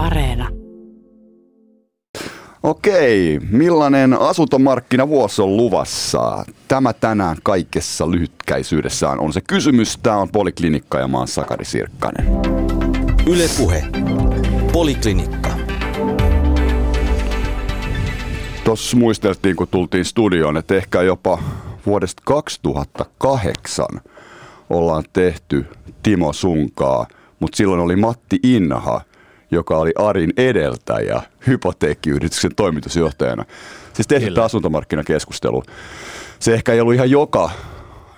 Areena. Okei, millainen asuntomarkkinavuosi on luvassa? Tämä tänään kaikessa lyhytkäisyydessään on se kysymys. Tämä on Poliklinikka ja mä oon Sakari Sirkkanen. Ylepuhe. Poliklinikka. Tuossa muisteltiin, kun tultiin studioon, että ehkä jopa vuodesta 2008 ollaan tehty Timo Sunkaa, mutta silloin oli Matti Inha, joka oli Arin edeltäjä hypoteekkiyrityksen toimitusjohtajana. Siis tehty tämä asuntomarkkinakeskustelu. Se ehkä ei ollut ihan joka,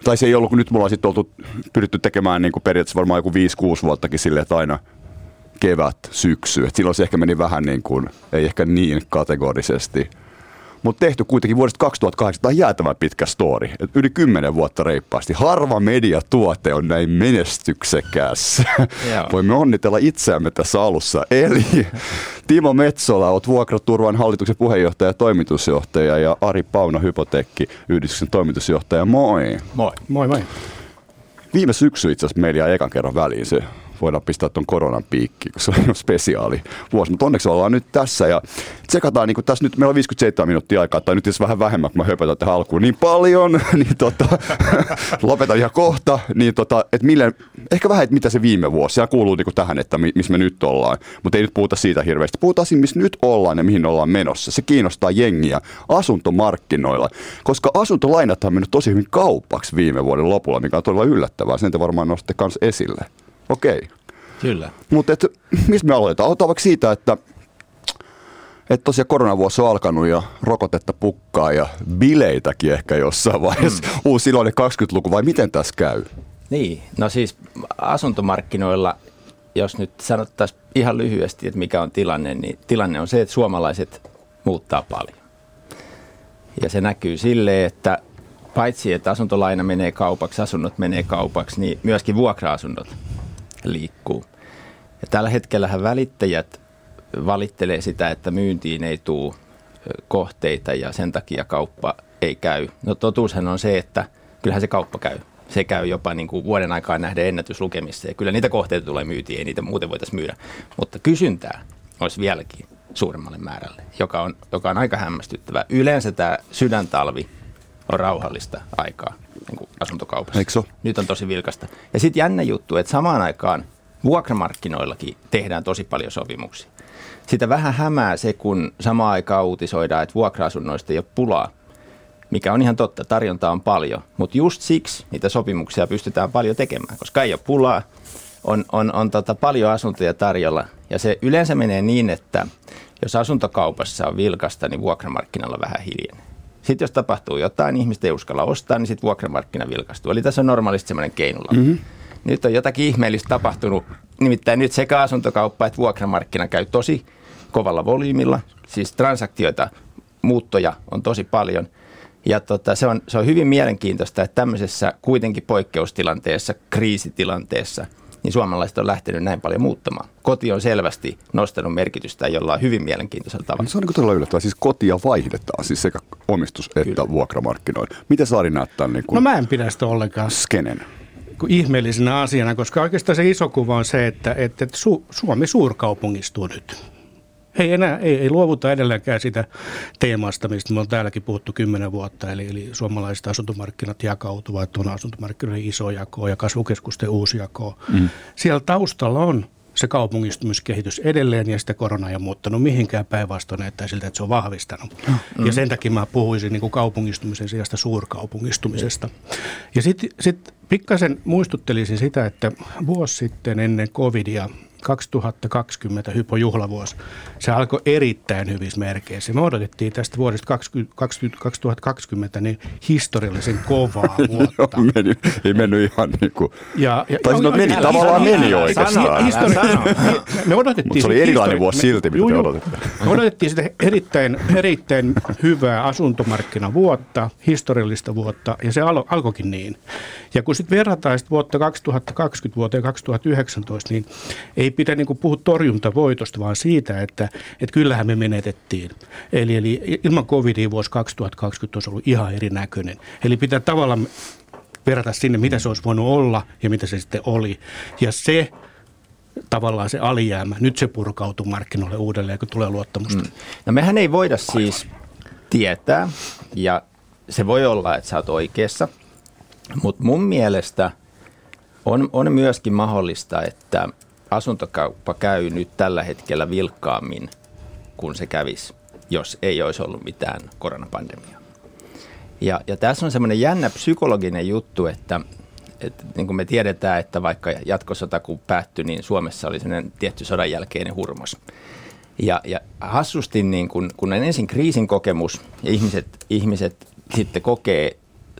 tai se ei ollut, kun nyt mulla on sitten oltu, pyritty tekemään niin kuin periaatteessa varmaan joku 5-6 vuottakin silleen, että aina kevät, syksy. Et silloin se ehkä meni vähän niin kuin, ei ehkä niin kategorisesti – mutta tehty kuitenkin vuodesta 2008. Tämä on jäätävän pitkä story. Et yli kymmenen vuotta reippaasti. Harva mediatuote on näin menestyksekäs. Voimme onnitella itseämme tässä alussa. Eli Timo Metsola, olet Vuokraturvan hallituksen puheenjohtaja ja toimitusjohtaja ja Ari Pauna Hypotekki, yhdistyksen toimitusjohtaja. Moi. Moi. Moi moi. Viime syksy itse asiassa meillä jäi ekan kerran väliin se voidaan pistää tuon koronan piikki, kun se on spesiaali vuosi. Mutta onneksi ollaan nyt tässä ja tsekataan, niin tässä nyt meillä on 57 minuuttia aikaa, tai nyt jos vähän vähemmän, kun mä höpötän tähän alkuun niin paljon, niin tota, lopetan ihan kohta, niin tota, että mille, ehkä vähän, että mitä se viime vuosi, se kuuluu niin tähän, että missä me nyt ollaan, mutta ei nyt puhuta siitä hirveästi. Puhutaan siinä, missä nyt ollaan ja mihin ollaan menossa. Se kiinnostaa jengiä asuntomarkkinoilla, koska asuntolainat on mennyt tosi hyvin kaupaksi viime vuoden lopulla, mikä on todella yllättävää. Sen te varmaan nostatte myös esille. Okei. Kyllä. Mutta mistä me aloitetaan? Aloitetaan vaikka siitä, että että tosiaan koronavuosi on alkanut ja rokotetta pukkaa ja bileitäkin ehkä jossain vaiheessa. Mm. Uusi iloinen 20-luku vai miten tässä käy? Niin, no siis asuntomarkkinoilla, jos nyt sanottaisiin ihan lyhyesti, että mikä on tilanne, niin tilanne on se, että suomalaiset muuttaa paljon. Ja se näkyy sille, että paitsi että asuntolaina menee kaupaksi, asunnot menee kaupaksi, niin myöskin vuokra-asunnot liikkuu. Ja tällä hetkellä välittäjät valittelee sitä, että myyntiin ei tule kohteita ja sen takia kauppa ei käy. No totuushan on se, että kyllähän se kauppa käy. Se käy jopa niin kuin vuoden aikaa nähden ennätyslukemissa ja kyllä niitä kohteita tulee myytiin, ei niitä muuten voitaisiin myydä. Mutta kysyntää olisi vieläkin suuremmalle määrälle, joka on, joka on aika hämmästyttävää. Yleensä tämä sydäntalvi on rauhallista aikaa niin kuin asuntokaupassa. Eikö so? Nyt on tosi vilkasta. Ja sitten jännä juttu, että samaan aikaan vuokramarkkinoillakin tehdään tosi paljon sopimuksia. Sitä vähän hämää se, kun samaan aikaan uutisoidaan, että vuokra-asunnoista ei ole pulaa, mikä on ihan totta, tarjontaa on paljon. Mutta just siksi niitä sopimuksia pystytään paljon tekemään, koska ei ole pulaa, on, on, on tota paljon asuntoja tarjolla. Ja se yleensä menee niin, että jos asuntokaupassa on vilkasta, niin vuokramarkkinalla vähän hiljenee. Sitten jos tapahtuu jotain, ihmiset ei uskalla ostaa, niin sitten vuokramarkkina vilkastuu. Eli tässä on normaalisti semmoinen keinolla. Mm-hmm. Nyt on jotakin ihmeellistä tapahtunut. Nimittäin nyt sekä asuntokauppa että vuokramarkkina käy tosi kovalla volyymilla. Siis transaktioita, muuttoja on tosi paljon. Ja tota, se, on, se on hyvin mielenkiintoista, että tämmöisessä kuitenkin poikkeustilanteessa, kriisitilanteessa – niin suomalaiset on lähtenyt näin paljon muuttamaan. Koti on selvästi nostanut merkitystä jollain hyvin mielenkiintoisella tavalla. Se on niin todella yllättävää. Siis kotia vaihdetaan, siis sekä omistus- että Kyllä. vuokramarkkinoilla. Miten Saari näyttää niin kuin No mä en pidä sitä ollenkaan. Skenen ihmeellisenä asiana, koska oikeastaan se iso kuva on se, että, että Su- Suomi suurkaupungistuu nyt. Ei enää, ei, ei luovuta edelleenkään sitä teemasta, mistä me on täälläkin puhuttu kymmenen vuotta, eli, eli suomalaiset asuntomarkkinat jakautuvat, on asuntomarkkinoiden iso jako ja kasvukeskusten uusi jako. Mm. Siellä taustalla on se kaupungistumiskehitys edelleen ja sitä korona ei ole muuttanut mihinkään päinvastoin näyttää siltä, että se on vahvistanut. Mm. Ja sen takia mä puhuisin niin kuin kaupungistumisen sijasta suurkaupungistumisesta. Ja sitten sit pikkasen muistuttelisin sitä, että vuosi sitten ennen covidia 2020 hypojuhlavuosi. Se alkoi erittäin hyvissä merkeissä. Me odotettiin tästä vuodesta 20, 2020 niin historiallisen kovaa vuotta. meni, ei mennyt ihan niin kuin... Ja, ja, tai no, meni, tavallaan meni oikeastaan. me odotettiin Mutta se oli erilainen vuosi silti, mitä te odotitte. Me odotettiin sitä erittäin, erittäin hyvää asuntomarkkinavuotta, historiallista vuotta, ja se al- alkoikin niin. Ja kun sitten verrataan sit vuotta 2020 vuoteen 2019, niin ei pidä niin puhua torjuntavoitosta, vaan siitä, että, että kyllähän me menetettiin. Eli, eli ilman covidia vuosi 2020 olisi ollut ihan erinäköinen. Eli pitää tavallaan verrata sinne, mitä se olisi voinut olla ja mitä se sitten oli. Ja se tavallaan se alijäämä, nyt se purkautuu markkinoille uudelleen, kun tulee luottamusta. Mm. No mehän ei voida siis tietää, ja se voi olla, että sä oot oikeassa, mutta mun mielestä on, on myöskin mahdollista, että asuntokauppa käy nyt tällä hetkellä vilkkaammin kuin se kävisi, jos ei olisi ollut mitään koronapandemiaa. Ja, ja tässä on semmoinen jännä psykologinen juttu, että, että niin kuin me tiedetään, että vaikka jatkosota kun päättyi, niin Suomessa oli semmoinen tietty sodan jälkeinen hurmos. Ja, ja hassusti, niin kun, kun on ensin kriisin kokemus ja ihmiset, ihmiset sitten kokee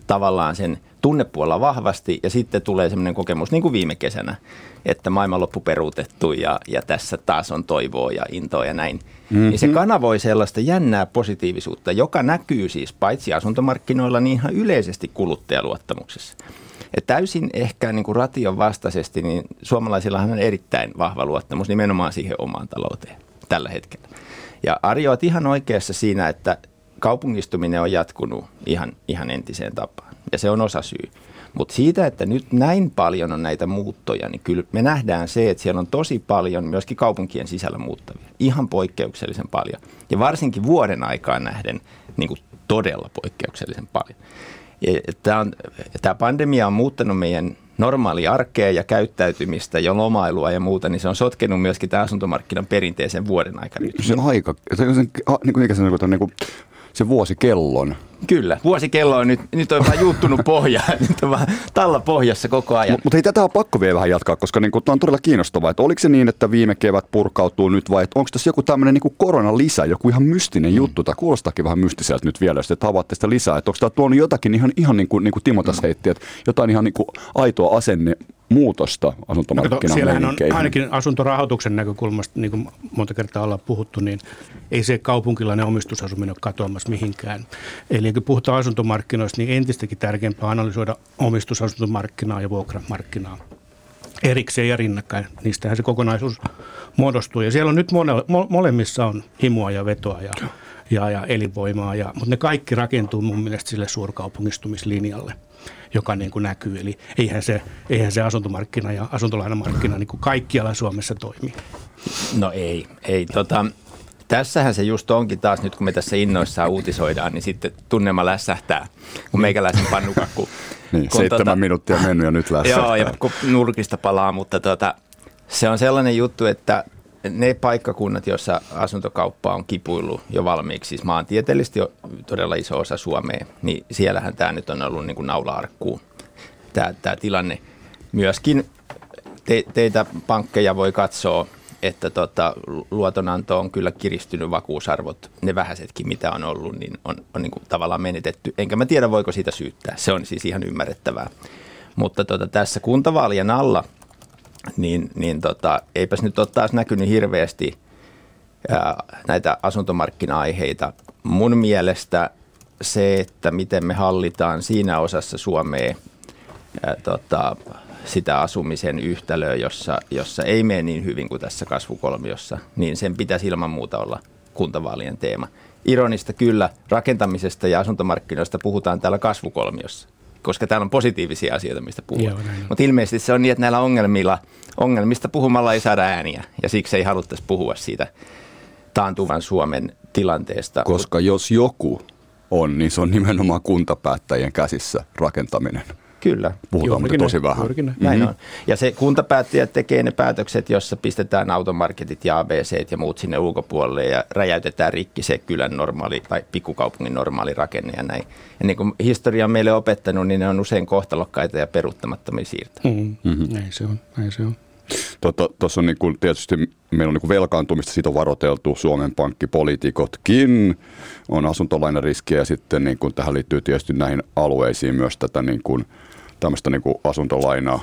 tavallaan sen tunnepuolella vahvasti ja sitten tulee semmoinen kokemus niin kuin viime kesänä, että maailmanloppu peruutettu ja, ja tässä taas on toivoa ja intoa ja näin. Mm-hmm. Niin se kanavoi sellaista jännää positiivisuutta, joka näkyy siis paitsi asuntomarkkinoilla, niin ihan yleisesti kuluttajaluottamuksessa. Et täysin ehkä niin kuin ration vastaisesti, niin suomalaisillahan on erittäin vahva luottamus nimenomaan siihen omaan talouteen tällä hetkellä. Ja Arjo ihan oikeassa siinä, että kaupungistuminen on jatkunut ihan, ihan entiseen tapaan. Ja se on osa syy. Mutta siitä, että nyt näin paljon on näitä muuttoja, niin kyllä me nähdään se, että siellä on tosi paljon myöskin kaupunkien sisällä muuttavia. Ihan poikkeuksellisen paljon. Ja varsinkin vuoden aikaan nähden niin kuin todella poikkeuksellisen paljon. Tämä pandemia on muuttanut meidän normaali arkea ja käyttäytymistä ja lomailua ja muuta, niin se on sotkenut myöskin tämä asuntomarkkinan perinteisen vuoden aikana. Se aika, se, se, niin kuin, se, niin kuin, se vuosikellon. Kyllä, vuosikello on nyt, nyt on vaan juuttunut pohja, nyt on vaan talla pohjassa koko ajan. Mutta hei, tätä on pakko vielä vähän jatkaa, koska niin tämä on todella kiinnostavaa, että oliko se niin, että viime kevät purkautuu nyt vai onko tässä joku tämmöinen niin koronalisä, joku ihan mystinen mm. juttu, tai kuulostaakin vähän mystiseltä nyt vielä, jos te havaatte sitä lisää, että onko tämä tuonut jotakin ihan, ihan niin kuin, niin kuin Timo tässä heitti, että jotain ihan niin kuin aitoa asenne muutosta asuntomarkkinan no, Siellähän on ainakin asuntorahoituksen näkökulmasta, niin kuin monta kertaa ollaan puhuttu, niin ei se kaupunkilainen omistusasuminen ole katoamassa mihinkään. Eli kun puhutaan asuntomarkkinoista, niin entistäkin tärkeämpää analysoida omistusasuntomarkkinaa ja vuokramarkkinaa erikseen ja rinnakkain. Niistähän se kokonaisuus muodostuu. Ja siellä on nyt mone, molemmissa on himoa ja vetoa ja, ja, ja elinvoimaa, ja, mutta ne kaikki rakentuu mun mielestä sille suurkaupungistumislinjalle joka niin kuin näkyy. Eli eihän se, eihän se asuntomarkkina ja asuntolainamarkkina niin kuin kaikkialla Suomessa toimi. No ei, ei. Tota, tässähän se just onkin taas nyt, kun me tässä innoissaan uutisoidaan, niin sitten tunnelma lässähtää, kun meikäläisen pannukakku. niin, kun seitsemän tota, minuuttia mennyt ja nyt lässähtää. Joo, ja kun nurkista palaa, mutta tota, se on sellainen juttu, että ne paikkakunnat, joissa asuntokauppa on kipuillut jo valmiiksi, siis maantieteellisesti jo todella iso osa Suomea, niin siellähän tämä nyt on ollut niin kuin naula-arkkuun tämä, tämä tilanne. Myöskin te, teitä pankkeja voi katsoa, että tota, luotonanto on kyllä kiristynyt vakuusarvot, ne vähäisetkin mitä on ollut, niin on, on niin kuin tavallaan menetetty. Enkä mä tiedä, voiko siitä syyttää. Se on siis ihan ymmärrettävää. Mutta tota, tässä kuntavaalien alla – niin, niin tota, eipäs nyt ole taas näkynyt hirveästi ää, näitä asuntomarkkina-aiheita. Mun mielestä se, että miten me hallitaan siinä osassa Suomea ää, tota, sitä asumisen yhtälöä, jossa, jossa ei mene niin hyvin kuin tässä kasvukolmiossa, niin sen pitäisi ilman muuta olla kuntavaalien teema. Ironista kyllä, rakentamisesta ja asuntomarkkinoista puhutaan täällä kasvukolmiossa koska täällä on positiivisia asioita, mistä puhua. Mutta ilmeisesti se on niin, että näillä ongelmilla, ongelmista puhumalla ei saada ääniä, ja siksi ei haluttaisi puhua siitä taantuvan Suomen tilanteesta. Koska jos joku on, niin se on nimenomaan kuntapäättäjien käsissä rakentaminen. Kyllä. Puhutaan mutta tosi vähän. Näin mm-hmm. on. Ja se kuntapäättäjät tekee ne päätökset, jossa pistetään automarketit ja ABC ja muut sinne ulkopuolelle ja räjäytetään rikki se kylän normaali tai pikkukaupungin normaali rakenne ja näin. Ja niin kuin historia on meille opettanut, niin ne on usein kohtalokkaita ja peruuttamattomia siirtoja. Mm-hmm. Mm-hmm. Näin se on, näin se on. Tuossa tota, on niin kuin, tietysti meillä on niin kuin velkaantumista, siitä on varoteltu Suomen pankkipoliitikotkin, on asuntolainariskiä ja sitten niin kuin, tähän liittyy tietysti näihin alueisiin myös tätä niin kuin, tämmöistä niin kuin asuntolainaa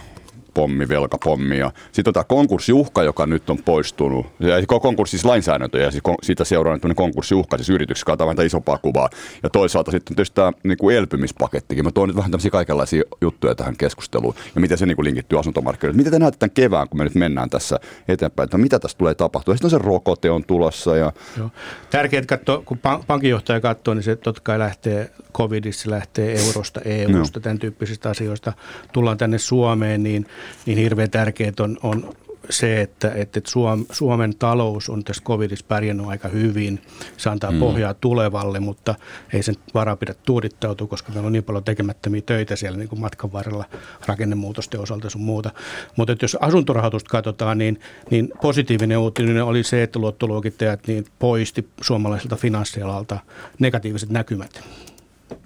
pommi, velkapommi. Ja sitten on tämä konkurssiuhka, joka nyt on poistunut. Ja konkurssi siis lainsäädäntö ja siis siitä seuraa nyt konkurssiuhka siis yrityksessä, katsotaan vähän isompaa kuvaa. Ja toisaalta sitten tietysti tämä niin kuin elpymispakettikin. Mä tuon nyt vähän tämmöisiä kaikenlaisia juttuja tähän keskusteluun. Ja miten se niin kuin linkittyy asuntomarkkinoille. Miten te näette tämän kevään, kun me nyt mennään tässä eteenpäin, että mitä tässä tulee tapahtua. Sitten on se rokote on tulossa. Ja... Joo. Tärkeää, että katso, kun pankinjohtaja katsoo, niin se totta kai lähtee covidissa, lähtee eurosta, EUsta, no. tämän tyyppisistä asioista. Tullaan tänne Suomeen, niin – niin hirveän tärkeää on, on se, että, että Suom, Suomen talous on tässä covidissa pärjännyt aika hyvin. Se antaa mm. pohjaa tulevalle, mutta ei sen varaa pidä tuudittautua, koska meillä on niin paljon tekemättömiä töitä siellä niin kuin matkan varrella rakennemuutosten osalta sun muuta. Mutta jos asuntorahoitusta katsotaan, niin, niin positiivinen uutinen oli se, että luottoluokittajat niin poisti suomalaiselta finanssialalta negatiiviset näkymät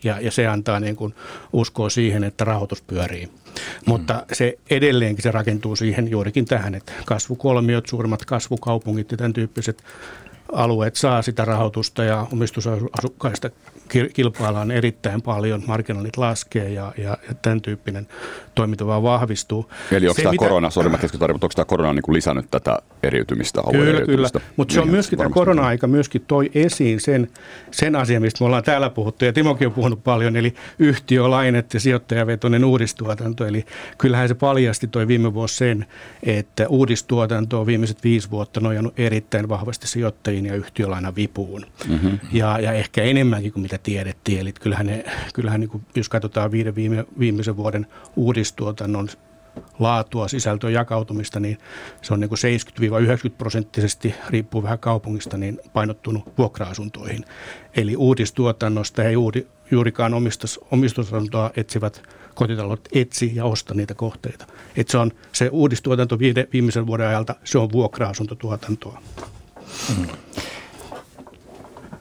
ja, ja se antaa niin kuin uskoa siihen, että rahoitus pyörii. Mm. Mutta se edelleenkin se rakentuu siihen juurikin tähän, että kasvukolmiot, suurimmat kasvukaupungit ja tämän tyyppiset alueet saa sitä rahoitusta ja omistusasukkaista kilpaillaan erittäin paljon, marginaalit laskee ja, ja, ja tämän tyyppinen toiminta vaan vahvistuu. Eli onko se, tämä mitä... korona, sorry mä onko tämä korona niin kuin lisännyt tätä eriytymistä, Kyllä, eriytymistä? kyllä, mutta se on niin, myöskin tämä korona-aika myöskin toi esiin sen, sen asian, mistä me ollaan täällä puhuttu ja Timokin on puhunut paljon, eli yhtiölainet ja sijoittajavetoinen uudistuotanto. Eli kyllähän se paljasti toi viime vuosi sen, että uudistuotanto on viimeiset viisi vuotta nojannut erittäin vahvasti sijoittajiin ja yhtiölaina vipuun. Mm-hmm. Ja, ja ehkä enemmänkin kuin mitä tiedettiin. Eli kyllähän, ne, kyllähän niin kuin, jos katsotaan viiden viime, viimeisen vuoden uudistuotannon laatua, sisältöä jakautumista, niin se on niin kuin 70-90 prosenttisesti, riippuu vähän kaupungista, niin painottunut vuokra-asuntoihin. Eli uudistuotannosta ei uudi, juurikaan omistus, omistusasuntoa etsivät kotitalot etsi ja osta niitä kohteita. Et se on se uudistuotanto viimeisen vuoden ajalta, se on vuokra-asuntotuotantoa. Mm.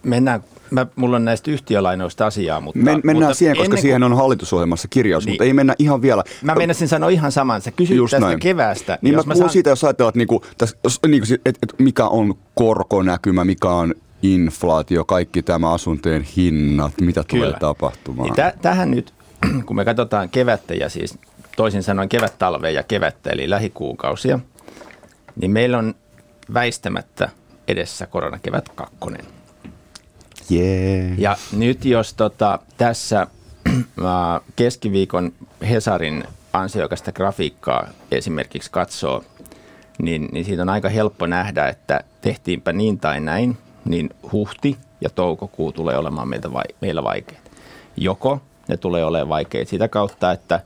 Mennään mä, mulla on näistä yhtiölainoista asiaa, mutta... Men, mennään mutta siihen, koska siihen on hallitusohjelmassa kirjaus, niin. mutta ei mennä ihan vielä. Mä menisin sanoa ihan saman. Sä kysyt Just tästä näin. keväästä. Niin jos mä, mä puhun saan... siitä, jos ajatellaan, että, niinku, täs, niinku, et, et, mikä on korkonäkymä, mikä on inflaatio, kaikki tämä asuntojen hinnat, mitä Kyllä. tulee tapahtumaan. Niin täh- tähän nyt, kun me katsotaan kevättä ja siis toisin sanoen kevät-talvea ja kevättä, eli lähikuukausia, niin meillä on väistämättä edessä koronakevät kakkonen. Yeah. Ja nyt jos tota, tässä keskiviikon Hesarin ansiokasta grafiikkaa esimerkiksi katsoo, niin, niin siitä on aika helppo nähdä, että tehtiinpä niin tai näin, niin huhti ja toukokuu tulee olemaan meiltä vai, meillä vaikeita. Joko ne tulee olemaan vaikeita sitä kautta, että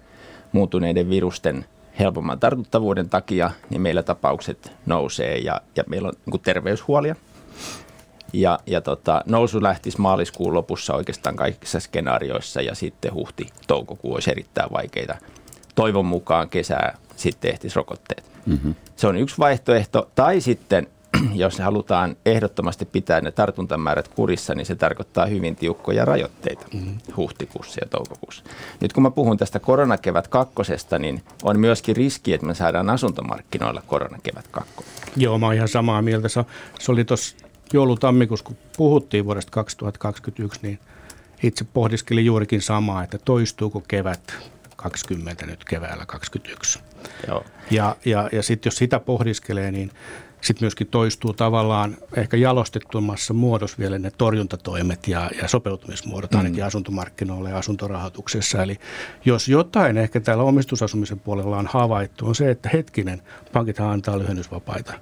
muuntuneiden virusten helpomman tartuttavuuden takia, niin meillä tapaukset nousee ja, ja meillä on niin terveyshuolia. Ja, ja tota, nousu lähtisi maaliskuun lopussa oikeastaan kaikissa skenaarioissa ja sitten huhti-toukokuu olisi erittäin vaikeita. Toivon mukaan kesää sitten ehtisi rokotteet. Mm-hmm. Se on yksi vaihtoehto. Tai sitten, jos halutaan ehdottomasti pitää ne tartuntamäärät kurissa, niin se tarkoittaa hyvin tiukkoja rajoitteita mm-hmm. huhtikuussa ja toukokuussa. Nyt kun mä puhun tästä koronakevät kakkosesta, niin on myöskin riski, että me saadaan asuntomarkkinoilla koronakevät kakkonen. Joo, mä oon ihan samaa mieltä. Se, se oli tuossa joulutammikuussa, kun puhuttiin vuodesta 2021, niin itse pohdiskelin juurikin samaa, että toistuuko kevät 20 nyt keväällä 21. Joo. Ja, ja, ja sitten jos sitä pohdiskelee, niin sitten myöskin toistuu tavallaan ehkä jalostettummassa muodossa vielä ne torjuntatoimet ja, ja sopeutumismuodot mm. ainakin asuntomarkkinoilla ja asuntorahoituksessa. Eli jos jotain ehkä täällä omistusasumisen puolella on havaittu, on se, että hetkinen, pankithan antaa lyhennysvapaita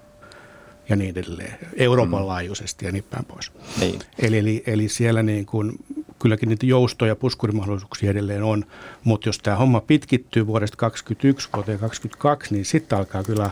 ja niin edelleen, Euroopan mm. laajuisesti ja niin päin pois. Niin. Eli, eli, eli siellä niin kuin, kylläkin niitä joustoja ja puskurimahdollisuuksia edelleen on, mutta jos tämä homma pitkittyy vuodesta 2021 vuoteen 2022, niin sitten alkaa kyllä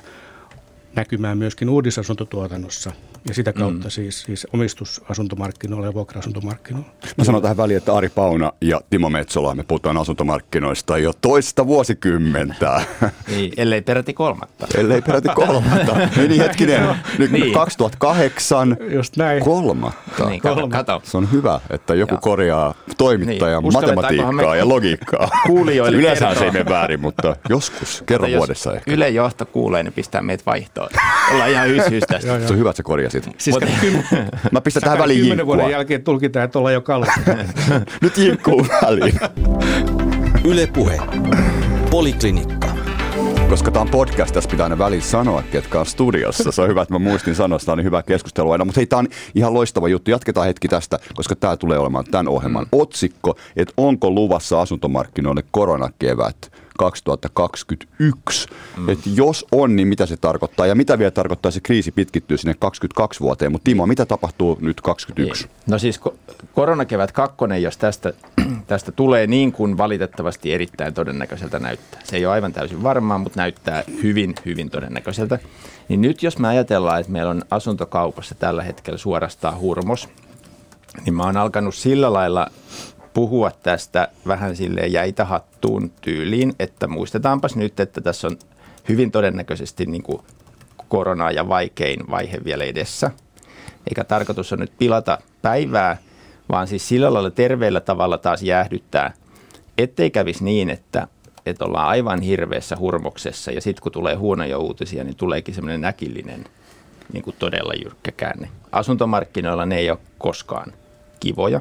näkymään myöskin uudisasuntotuotannossa ja sitä kautta mm. siis, siis omistusasuntomarkkinoilla ja vuokra-asuntomarkkinoilla. Mä sanon tähän väliin, että Ari Pauna ja Timo Metsola, me puhutaan asuntomarkkinoista jo toista vuosikymmentä. Niin, ellei peräti kolmatta. Ellei peräti kolmatta. niin hetkinen, nyt niin. 2008 Just näin. kolmatta. Niin, kato, kato. Se on hyvä, että joku ja. korjaa toimittajan niin. matematiikkaa ja logiikkaa. Kuulijoille Yleensä se ei mene väärin, mutta joskus, kerran vuodessa ehkä. Yle johto kuulee, niin pistää meitä vaihtoon. Ollaan ihan ysyys tästä. Se on hyvä, että se korjaa korjasit. Siis kym... Mä pistän tähän väliin Kymmenen vuoden jälkeen tulkitaan, että ollaan jo kalussa. Nyt jinkkuu väliin. Yle Puhe. Poliklinikka. Koska tämä on podcast, tässä pitää aina väliin sanoa, ketkä on studiossa. Se on hyvä, että mä muistin sanoa, että tämä on hyvä keskustelu aina. Mutta hei, tämä on ihan loistava juttu. Jatketaan hetki tästä, koska tämä tulee olemaan tämän ohjelman otsikko, että onko luvassa asuntomarkkinoille koronakevät 2021. Mm. Et jos on, niin mitä se tarkoittaa ja mitä vielä tarkoittaa se kriisi pitkittyy sinne 22 vuoteen. Mutta Timo, mitä tapahtuu nyt 2021? No siis koronakevät kakkonen, jos tästä, tästä tulee niin kuin valitettavasti erittäin todennäköiseltä näyttää. Se ei ole aivan täysin varmaa, mutta näyttää hyvin, hyvin todennäköiseltä. Niin nyt jos me ajatellaan, että meillä on asuntokaupassa tällä hetkellä suorastaan hurmos, niin mä oon alkanut sillä lailla puhua tästä vähän silleen jäitä hattuun tyyliin, että muistetaanpas nyt, että tässä on hyvin todennäköisesti niin kuin korona ja vaikein vaihe vielä edessä. Eikä tarkoitus on nyt pilata päivää, vaan siis sillä lailla terveellä tavalla taas jäähdyttää, ettei kävisi niin, että, että ollaan aivan hirveässä hurmoksessa ja sitten kun tulee huonoja uutisia, niin tuleekin semmoinen äkillinen niin kuin todella jyrkkä käänne. Asuntomarkkinoilla ne ei ole koskaan kivoja.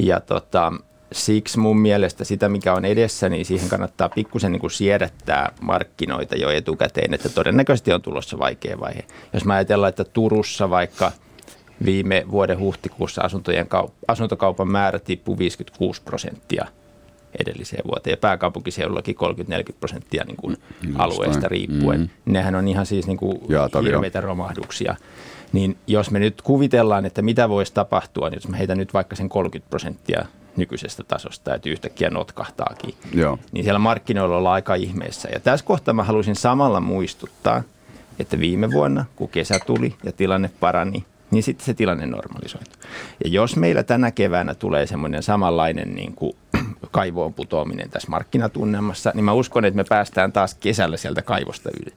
Ja tota, siksi mun mielestä sitä, mikä on edessä, niin siihen kannattaa pikkusen niin kuin siedättää markkinoita jo etukäteen, että todennäköisesti on tulossa vaikea vaihe. Jos mä ajatellaan, että Turussa vaikka viime vuoden huhtikuussa asuntojen kaup- asuntokaupan määrä tippui 56 prosenttia edelliseen vuoteen ja pääkaupunkiseudullakin 30-40 prosenttia niin kuin alueesta riippuen. Mm-hmm. Nehän on ihan siis niin kuin hirveitä romahduksia niin jos me nyt kuvitellaan, että mitä voisi tapahtua, niin jos mä heitän nyt vaikka sen 30 prosenttia nykyisestä tasosta, että yhtäkkiä notkahtaakin, Joo. niin siellä markkinoilla ollaan aika ihmeessä. Ja tässä kohtaa mä haluaisin samalla muistuttaa, että viime vuonna, kun kesä tuli ja tilanne parani, niin sitten se tilanne normalisoituu. Ja jos meillä tänä keväänä tulee semmoinen samanlainen niin kuin kaivoon putoaminen tässä markkinatunnelmassa, niin mä uskon, että me päästään taas kesällä sieltä kaivosta yli.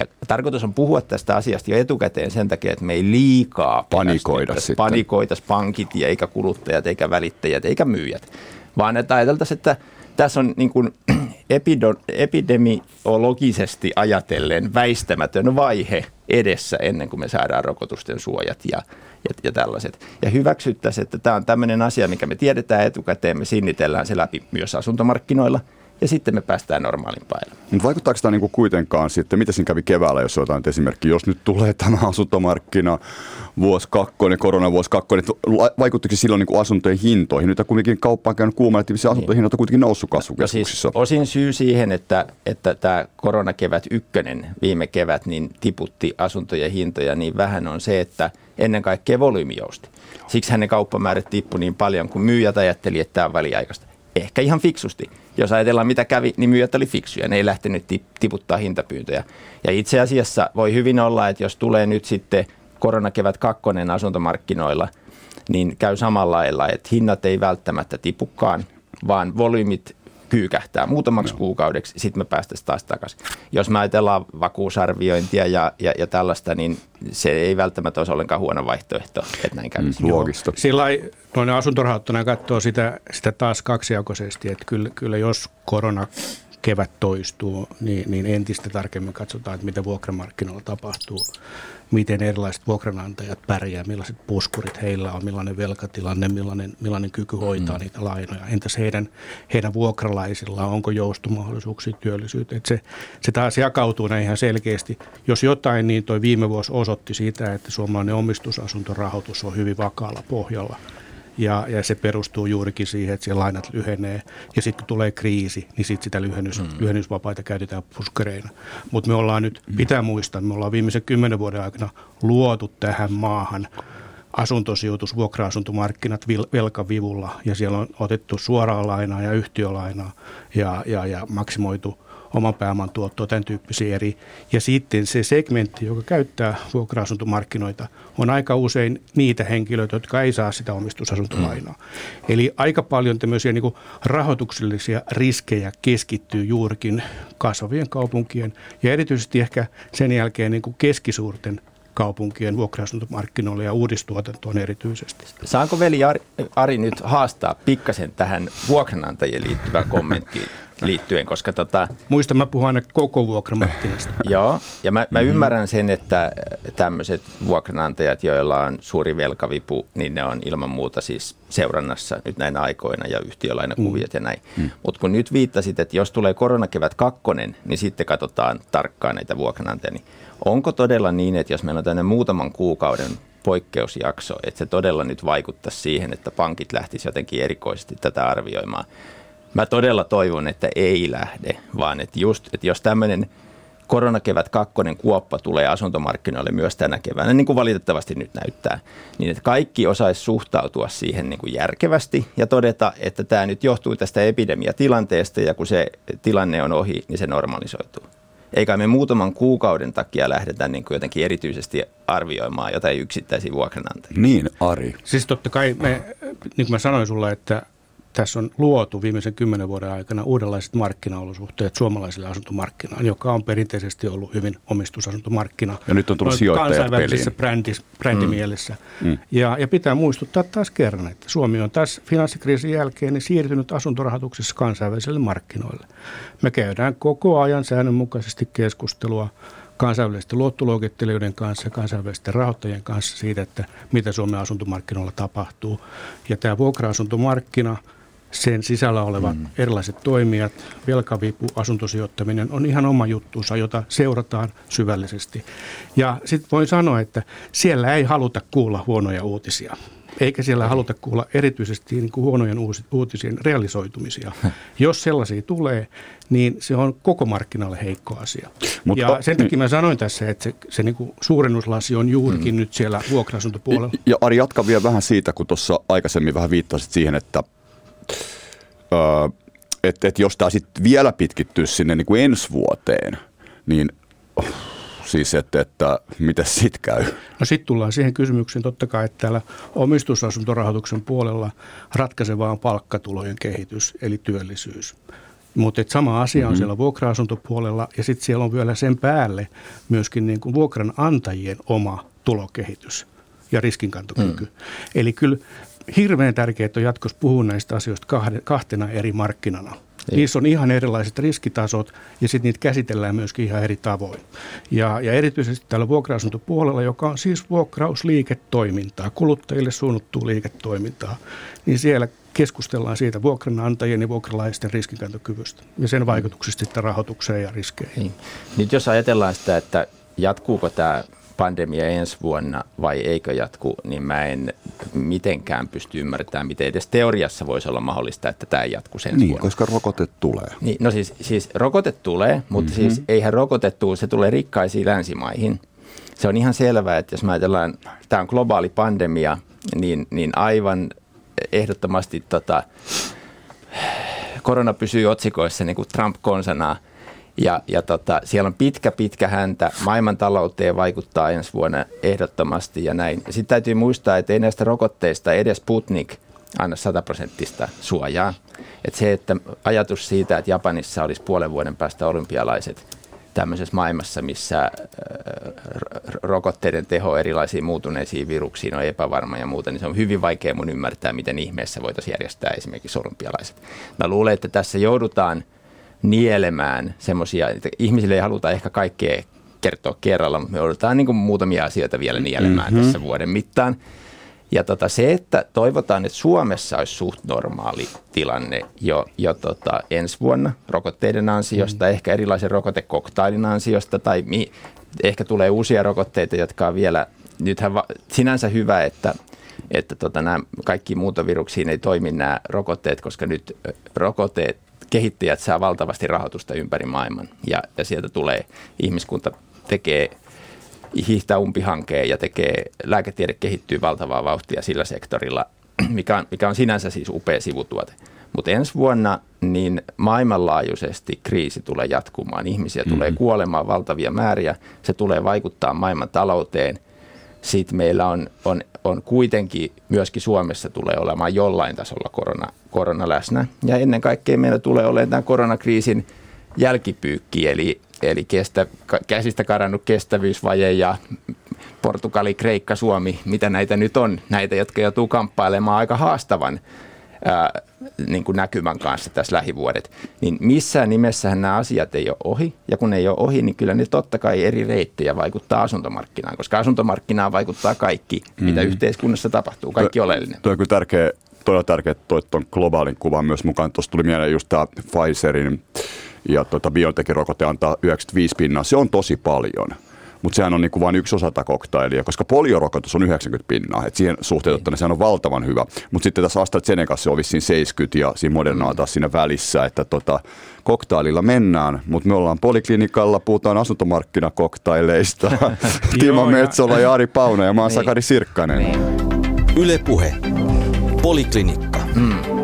Ja tarkoitus on puhua tästä asiasta jo etukäteen sen takia, että me ei liikaa panikoida sitten. Panikoitas pankit ja eikä kuluttajat, eikä välittäjät, eikä myyjät, vaan että ajateltaisiin, että tässä on niin kuin epidemiologisesti ajatellen väistämätön vaihe edessä ennen kuin me saadaan rokotusten suojat ja, ja, ja tällaiset. Ja hyväksyttäisiin, että tämä on tämmöinen asia, mikä me tiedetään etukäteen, me sinnitellään se läpi myös asuntomarkkinoilla – ja sitten me päästään normaalimpaan Mutta vaikuttaako tämä niinku kuitenkaan sitten, mitä siinä kävi keväällä, jos otetaan esimerkki, jos nyt tulee tämä asuntomarkkina vuosi kakkonen, korona vuosi kakkonen, vaikuttiko se silloin niinku asuntojen hintoihin? Nyt kuitenkin kauppaan käynyt kuuma, että asuntojen hinnat on kuitenkin noussut kasvukeskuksissa. No siis osin syy siihen, että, että tämä koronakevät ykkönen viime kevät niin tiputti asuntojen hintoja niin vähän on se, että ennen kaikkea volyymi jousti. Siksi hänen kauppamäärät tippui niin paljon, kun myyjät ajatteli, että tämä on väliaikaista. Ehkä ihan fiksusti jos ajatellaan mitä kävi, niin myyjät oli fiksuja. Ne ei lähtenyt tiputtaa hintapyyntöjä. Ja itse asiassa voi hyvin olla, että jos tulee nyt sitten koronakevät kakkonen asuntomarkkinoilla, niin käy samalla lailla, että hinnat ei välttämättä tipukaan, vaan volyymit kyykähtää muutamaksi no. kuukaudeksi, sitten me päästäisiin taas takaisin. Jos me ajatellaan vakuusarviointia ja, ja, ja tällaista, niin se ei välttämättä olisi ollenkaan huono vaihtoehto, että näin kävisi. Mm, luogista. Sillä noin asuntorahoittuna katsoo sitä, sitä taas kaksijakoisesti, että kyllä, kyllä jos korona kevät toistuu, niin, niin entistä tarkemmin katsotaan, että mitä vuokramarkkinoilla tapahtuu miten erilaiset vuokranantajat pärjää, millaiset puskurit heillä on, millainen velkatilanne, millainen, millainen kyky hoitaa mm. niitä lainoja. Entäs heidän, heidän vuokralaisillaan, onko joustomahdollisuuksia työllisyyteen? Se, se taas jakautuu näin ihan selkeästi. Jos jotain, niin tuo viime vuosi osoitti sitä, että suomalainen omistusasuntorahoitus on hyvin vakaalla pohjalla – ja, ja se perustuu juurikin siihen, että siellä lainat lyhenee. Ja sitten kun tulee kriisi, niin sitten sitä lyhennys, mm. lyhennysvapaita käytetään puskereina. Mutta me ollaan nyt, pitää muistaa, me ollaan viimeisen kymmenen vuoden aikana luotu tähän maahan asuntosijoitus, vuokra-asuntomarkkinat velkavivulla ja siellä on otettu suoraa lainaa ja yhtiölainaa ja, ja, ja maksimoitu – oman pääoman tuottoa, tämän tyyppisiä eri. Ja sitten se segmentti, joka käyttää vuokra-asuntomarkkinoita, on aika usein niitä henkilöitä, jotka ei saa sitä omistusasuntolainaa. Mm. Eli aika paljon tämmöisiä niin rahoituksellisia riskejä keskittyy juurikin kasvavien kaupunkien ja erityisesti ehkä sen jälkeen niin keskisuurten kaupunkien vuokra-asuntomarkkinoille ja uudistuotantoon erityisesti. Saanko veli Ari, Ari nyt haastaa pikkasen tähän vuokranantajien liittyvään kommenttiin? liittyen, koska tota... Muista, mä puhun aina koko vuokramarkkinasta. Joo, ja mä, mä mm-hmm. ymmärrän sen, että tämmöiset vuokranantajat, joilla on suuri velkavipu, niin ne on ilman muuta siis seurannassa nyt näinä aikoina ja yhtiölainakuviot mm. ja näin. Mm. Mutta kun nyt viittasit, että jos tulee koronakevät kakkonen, niin sitten katsotaan tarkkaan näitä vuokranantajia. Niin onko todella niin, että jos meillä on tänne muutaman kuukauden poikkeusjakso, että se todella nyt vaikuttaa siihen, että pankit lähtisivät jotenkin erikoisesti tätä arvioimaan? Mä todella toivon, että ei lähde, vaan että just, että jos tämmöinen koronakevät kakkonen kuoppa tulee asuntomarkkinoille myös tänä keväänä, niin kuin valitettavasti nyt näyttää, niin että kaikki osaisi suhtautua siihen niin kuin järkevästi ja todeta, että tämä nyt johtuu tästä epidemiatilanteesta ja kun se tilanne on ohi, niin se normalisoituu. Eikä me muutaman kuukauden takia lähdetä niin kuin jotenkin erityisesti arvioimaan jotain yksittäisiä vuokranantajia. Niin, Ari. Siis totta kai me, niin kuin mä sanoin sulle, että tässä on luotu viimeisen kymmenen vuoden aikana uudenlaiset markkinaolosuhteet suomalaiselle asuntomarkkinaan, joka on perinteisesti ollut hyvin omistusasuntomarkkina. Ja nyt on tullut sijoittajat Kansainvälisessä brändis, brändimielessä. Mm. Mm. Ja, ja pitää muistuttaa taas kerran, että Suomi on tässä finanssikriisin jälkeen niin siirtynyt asuntorahoituksessa kansainväliselle markkinoille. Me käydään koko ajan säännönmukaisesti keskustelua kansainvälisten luottoluokittelijoiden kanssa ja kansainvälisten rahoittajien kanssa siitä, että mitä Suomen asuntomarkkinoilla tapahtuu. Ja tämä vuokra-asuntomarkkina – sen sisällä olevat mm. erilaiset toimijat, velkavipu, asuntosijoittaminen on ihan oma juttuunsa, jota seurataan syvällisesti. Ja sitten voin sanoa, että siellä ei haluta kuulla huonoja uutisia. Eikä siellä haluta kuulla erityisesti niin kuin huonojen uutisien realisoitumisia. Jos sellaisia tulee, niin se on koko markkinalle heikko asia. Mutta, ja sen takia mä sanoin tässä, että se, se niin kuin suurennuslasi on juurikin mm. nyt siellä vuokra-asuntopuolella. Ja Ari, jatka vielä vähän siitä, kun tuossa aikaisemmin vähän viittasit siihen, että että et jos tämä sitten vielä pitkittyisi sinne niin kuin ensi vuoteen, niin oh, siis että, että mitä sitten käy? No sitten tullaan siihen kysymykseen totta kai, että täällä omistusasuntorahoituksen puolella ratkaisevaa on palkkatulojen kehitys, eli työllisyys. Mutta sama asia on mm-hmm. siellä vuokra-asuntopuolella ja sitten siellä on vielä sen päälle myöskin niin kuin vuokranantajien oma tulokehitys ja riskinkantokyky. Mm. Eli kyllä hirveän tärkeää on jatkossa puhua näistä asioista kahtena eri markkinana. Niin. Niissä on ihan erilaiset riskitasot ja sitten niitä käsitellään myöskin ihan eri tavoin. Ja, ja erityisesti täällä vuokra-asuntopuolella, joka on siis vuokrausliiketoimintaa, kuluttajille suunnattua liiketoimintaa, niin siellä keskustellaan siitä vuokranantajien ja vuokralaisten riskinkantokyvystä ja sen vaikutuksista sitten rahoitukseen ja riskeihin. Niin. Nyt jos ajatellaan sitä, että jatkuuko tämä pandemia ensi vuonna vai eikö jatku, niin mä en mitenkään pysty ymmärtämään, miten edes teoriassa voisi olla mahdollista, että tämä ei jatku sen niin, vuonna. koska rokote tulee. Niin, no siis, siis rokote tulee, mutta mm-hmm. siis eihän rokotettu, se tulee rikkaisiin länsimaihin. Se on ihan selvää, että jos mä ajatellaan, tämä on globaali pandemia, niin, niin aivan ehdottomasti tota, korona pysyy otsikoissa niin kuin Trump-konsanaa – ja, ja tota, siellä on pitkä, pitkä häntä. Maailmantalouteen vaikuttaa ensi vuonna ehdottomasti ja näin. Sitten täytyy muistaa, että ei näistä rokotteista edes Sputnik anna sataprosenttista suojaa. Et se, että ajatus siitä, että Japanissa olisi puolen vuoden päästä olympialaiset tämmöisessä maailmassa, missä äh, rokotteiden teho erilaisiin muutuneisiin viruksiin on epävarma ja muuta, niin se on hyvin vaikea mun ymmärtää, miten ihmeessä voitaisiin järjestää esimerkiksi olympialaiset. Mä luulen, että tässä joudutaan – nielemään semmoisia, että ihmisille ei haluta ehkä kaikkea kertoa kerralla, mutta me joudutaan niin kuin muutamia asioita vielä nielemään mm-hmm. tässä vuoden mittaan. Ja tota, se, että toivotaan, että Suomessa olisi suht normaali tilanne jo, jo tota, ensi vuonna rokotteiden ansiosta, mm. ehkä erilaisen rokotekoktailin ansiosta, tai mi, ehkä tulee uusia rokotteita, jotka on vielä, nythän va, sinänsä hyvä, että, että tota, nämä kaikki muuntoviruksiin ei toimi nämä rokotteet, koska nyt rokotteet kehittäjät saa valtavasti rahoitusta ympäri maailman ja, ja sieltä tulee ihmiskunta tekee hiihtää umpihankeen ja tekee, lääketiede kehittyy valtavaa vauhtia sillä sektorilla, mikä on, mikä on sinänsä siis upea sivutuote. Mutta ensi vuonna niin maailmanlaajuisesti kriisi tulee jatkumaan. Ihmisiä mm-hmm. tulee kuolemaan valtavia määriä. Se tulee vaikuttaa maailman talouteen. Sitten meillä on, on, on kuitenkin myöskin Suomessa tulee olemaan jollain tasolla korona, korona läsnä. Ja ennen kaikkea meillä tulee olemaan tämän koronakriisin jälkipyykki, eli, eli kestä, käsistä karannut kestävyysvaje ja Portugali, Kreikka, Suomi, mitä näitä nyt on, näitä, jotka joutuu kamppailemaan aika haastavan ää, niin kuin näkymän kanssa tässä lähivuodet, niin missään nimessähän nämä asiat ei ole ohi. Ja kun ne ei ole ohi, niin kyllä ne totta kai eri reittejä vaikuttaa asuntomarkkinaan, koska asuntomarkkinaan vaikuttaa kaikki, mitä mm. yhteiskunnassa tapahtuu, kaikki oleellinen. Tuo on kyllä tärkeä, todella tärkeää, että toit tuon globaalin kuvan myös mukaan. Tuossa tuli mieleen just tämä Pfizerin ja tuota BioNTechin rokote antaa 95 pinnaa. Se on tosi paljon mutta sehän on niin kuin vain yksi osa tätä koktailia, koska poliorokotus on 90 pinnaa, että siihen suhteutettuna sehän on valtavan hyvä. Mutta sitten tässä AstraZenecassa on vissiin 70 ja siinä Modernaa taas siinä välissä, että tota, koktaililla mennään, mutta me ollaan poliklinikalla, puhutaan asuntomarkkinakoktaileista. Timo Metsola ja Ari Pauna ja mä oon niin. Sakari Sirkkanen. Niin. Yle Puhe. Poliklinikka. Mm.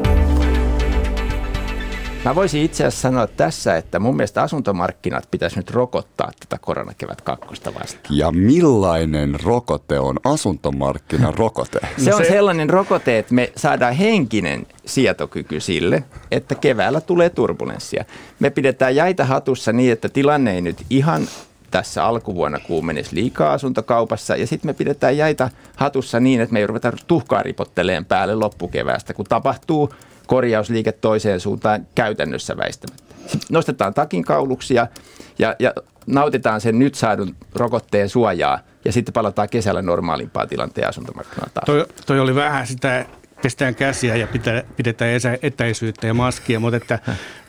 Mä voisin itse asiassa sanoa tässä, että mun mielestä asuntomarkkinat pitäisi nyt rokottaa tätä koronakevät kakkosta vastaan. Ja millainen rokote on asuntomarkkinan rokote? Se on sellainen rokote, että me saadaan henkinen sietokyky sille, että keväällä tulee turbulenssia. Me pidetään jäitä hatussa niin, että tilanne ei nyt ihan tässä alkuvuonna kuumenisi liikaa asuntokaupassa ja sitten me pidetään jäitä hatussa niin, että me ei ruveta tuhkaa ripotteleen päälle loppukeväästä, kun tapahtuu korjausliike toiseen suuntaan käytännössä väistämättä. Nostetaan takin kauluksia ja, ja nautitaan sen nyt saadun rokotteen suojaa ja sitten palataan kesällä normaalimpaan tilanteen asuntomarkkinoilla taas. Toi, toi oli vähän sitä pestään käsiä ja pidetään etäisyyttä ja maskia, mutta että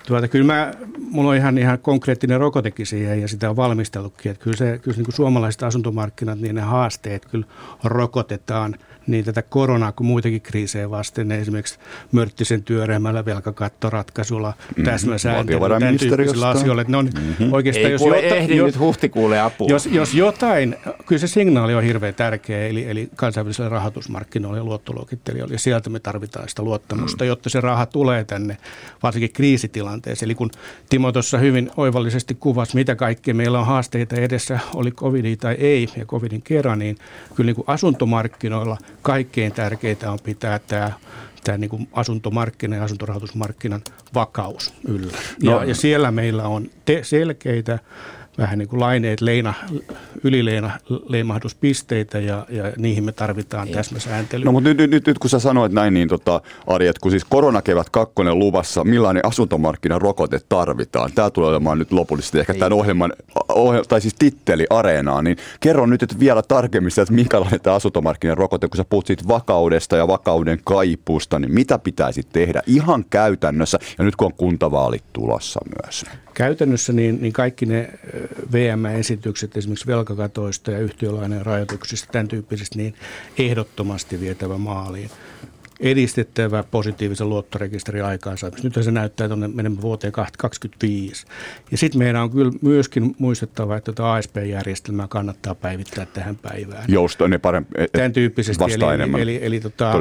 Tuota, kyllä mä, mulla on ihan, ihan konkreettinen rokotekin siihen ja sitä on valmisteltukin. Että kyllä se, kyllä se niin kuin suomalaiset asuntomarkkinat, niin ne haasteet kyllä rokotetaan – niin tätä koronaa kuin muitakin kriisejä vasten, esimerkiksi Mörttisen työryhmällä, velkakattoratkaisulla, mm-hmm. täsmäsääntelyllä, tämän tyyppisillä asioilla. Että ne on mm-hmm. oikeastaan, Ei jos kuule jota, ehdi jos, nyt huhtikuulle apua. Jos, jos jotain, kyllä se signaali on hirveän tärkeä, eli, eli kansainväliselle rahoitusmarkkinoille ja luottoluokittelijoille, ja sieltä me tarvitaan sitä luottamusta, mm. jotta se raha tulee tänne, varsinkin kriisitilanteessa. Eli kun Timo tuossa hyvin oivallisesti kuvasi, mitä kaikkea meillä on haasteita edessä, oli covid tai ei, ja covidin kerran, niin kyllä niin kuin asuntomarkkinoilla – kaikkein tärkeintä on pitää tämä tämä niin kuin asuntomarkkina ja asuntorahoitusmarkkinan vakaus yllä. No, ja, ja siellä meillä on te selkeitä vähän niin kuin laineet, leina, ylileina, leimahduspisteitä ja, ja niihin me tarvitaan täsmäsääntelyä. No mutta nyt, nyt, nyt kun sä sanoit näin, niin tota, Ari, että kun siis koronakevät kakkonen luvassa, millainen asuntomarkkinan rokote tarvitaan? Tämä tulee olemaan nyt lopullisesti ehkä Ei. tämän ohjelman, ohjel, tai siis titteli areenaa, niin kerro nyt että vielä tarkemmin että minkälainen tämä asuntomarkkinan rokote, kun sä puhut siitä vakaudesta ja vakauden kaipuusta, niin mitä pitäisi tehdä ihan käytännössä ja nyt kun on kuntavaalit tulossa myös? Käytännössä niin, niin kaikki ne VM-esitykset esimerkiksi velkakatoista ja yhtiölainen rajoituksista, tämän tyyppisistä, niin ehdottomasti vietävä maaliin edistettävä positiivisen luottorekisterin aikaansaamista. Nyt se näyttää tuonne menemään vuoteen 2025. Ja sitten meidän on kyllä myöskin muistettava, että tuota ASP-järjestelmää kannattaa päivittää tähän päivään. Jousto, ne parempi, Tämän tyyppisesti. Eli, eli, eli, eli tota,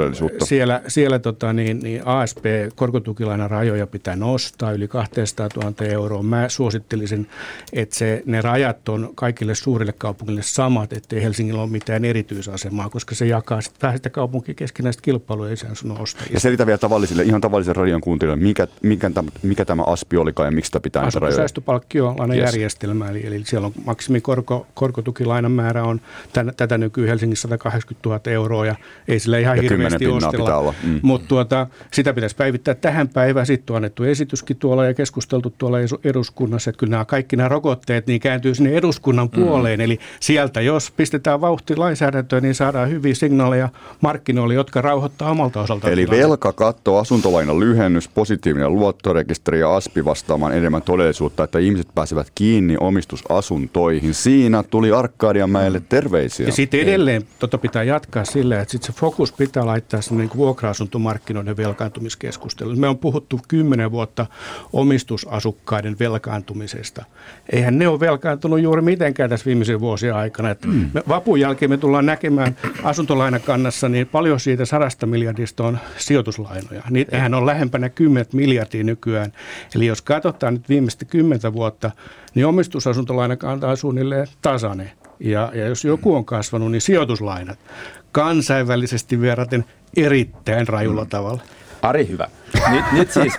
siellä, siellä tota, niin, niin ASP-korkotukilainan rajoja pitää nostaa yli 200 000 euroa. Mä suosittelisin, että se, ne rajat on kaikille suurille kaupungille samat, ettei Helsingillä ole mitään erityisasemaa, koska se jakaa sitten vähän sitä kaupunkia keskinäistä kilpailua sen sun ostajia. Ja selitä vielä tavallisille, ihan tavallisille radion kuuntelijoille, mikä, mikä, tämä, mikä tämä ASPI olikaan ja miksi sitä pitää näitä rajoja? Säästöpalkkio yes. järjestelmä, eli, eli siellä on maksimikorko, korkotukilainan määrä on tän, tätä nykyään Helsingissä 180 000 euroa ja ei sillä ihan ja hirveästi ostella. Mm. Mutta tuota, sitä pitäisi päivittää tähän päivään. Sitten on annettu esityskin tuolla ja keskusteltu tuolla eduskunnassa, että kyllä nämä kaikki nämä rokotteet niin kääntyy sinne eduskunnan mm. puoleen. Eli sieltä, jos pistetään vauhti lainsäädäntöön, niin saadaan hyviä signaaleja markkinoille, jotka rauhoittaa omalta omalta osaltaan. Eli velka, katto, asuntolainan lyhennys, positiivinen luottorekisteri ja ASPI vastaamaan enemmän todellisuutta, että ihmiset pääsevät kiinni omistusasuntoihin. Siinä tuli Arkadianmäelle terveisiä. Ja sitten edelleen tota pitää jatkaa sillä, että sit se fokus pitää laittaa niin vuokra-asuntomarkkinoiden velkaantumiskeskusteluun. Me on puhuttu kymmenen vuotta omistusasukkaiden velkaantumisesta. Eihän ne ole velkaantunut juuri mitenkään tässä viimeisen vuosien aikana. Että mm. me, vapun jälkeen me tullaan näkemään asuntolainakannassa niin paljon siitä sadasta miljardista miljardista on sijoituslainoja. Niitähän on lähempänä 10 miljardia nykyään. Eli jos katsotaan nyt viimeistä kymmentä vuotta, niin omistusasuntolainakanta on suunnilleen tasainen. Ja, ja jos joku on kasvanut, niin sijoituslainat kansainvälisesti verraten erittäin rajulla mm. tavalla. Ari, hyvä. Nyt, nyt siis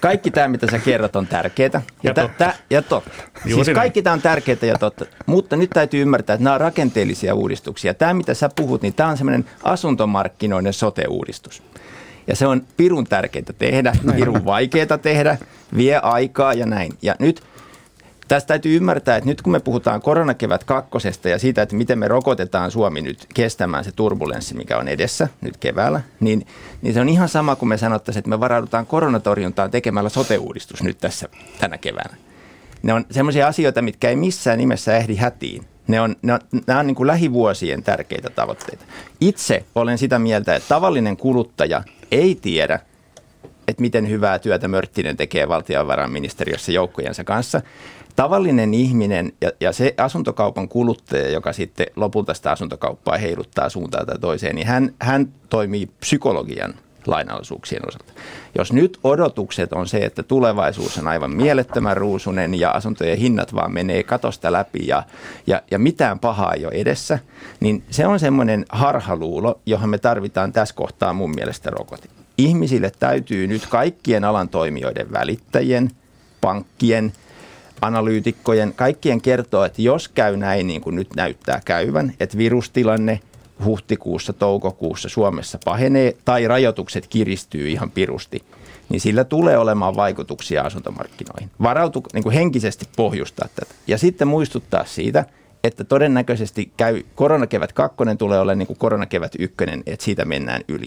kaikki tämä, mitä sä kerrot, on tärkeää. Ja, ja totta. Tä, ja totta. Juuri siis kaikki tämä on tärkeää ja totta. Mutta nyt täytyy ymmärtää, että nämä on rakenteellisia uudistuksia. Tämä, mitä sä puhut, niin tämä on semmoinen asuntomarkkinoiden sote-uudistus. Ja se on pirun tärkeää tehdä, pirun vaikeaa tehdä, vie aikaa ja näin. Ja nyt Tästä täytyy ymmärtää, että nyt kun me puhutaan koronakevät kakkosesta ja siitä, että miten me rokotetaan Suomi nyt kestämään se turbulenssi, mikä on edessä nyt keväällä, niin, niin se on ihan sama kuin me sanottaisiin, että me varaudutaan koronatorjuntaan tekemällä sote-uudistus nyt tässä tänä keväänä. Ne on semmoisia asioita, mitkä ei missään nimessä ehdi hätiin. Ne on, ne on, nämä on niin kuin lähivuosien tärkeitä tavoitteita. Itse olen sitä mieltä, että tavallinen kuluttaja ei tiedä, että miten hyvää työtä Mörttinen tekee valtiovarainministeriössä joukkojensa kanssa. Tavallinen ihminen ja, ja se asuntokaupan kuluttaja, joka sitten lopulta sitä asuntokauppaa heiluttaa suuntaan tai toiseen, niin hän, hän toimii psykologian lainallisuuksien osalta. Jos nyt odotukset on se, että tulevaisuus on aivan mielettömän ruusunen ja asuntojen hinnat vaan menee katosta läpi ja, ja, ja mitään pahaa ei ole edessä, niin se on semmoinen harhaluulo, johon me tarvitaan tässä kohtaa mun mielestä rokotin. Ihmisille täytyy nyt kaikkien alan toimijoiden, välittäjien, pankkien, analyytikkojen, kaikkien kertoa, että jos käy näin niin kuin nyt näyttää käyvän, että virustilanne – huhtikuussa, toukokuussa Suomessa pahenee tai rajoitukset kiristyy ihan pirusti, niin sillä tulee olemaan vaikutuksia asuntomarkkinoihin. Varautu niin kuin henkisesti pohjustaa tätä. Ja sitten muistuttaa siitä, että todennäköisesti käy koronakevät kakkonen tulee olemaan niin kuin koronakevät ykkönen, että siitä mennään yli.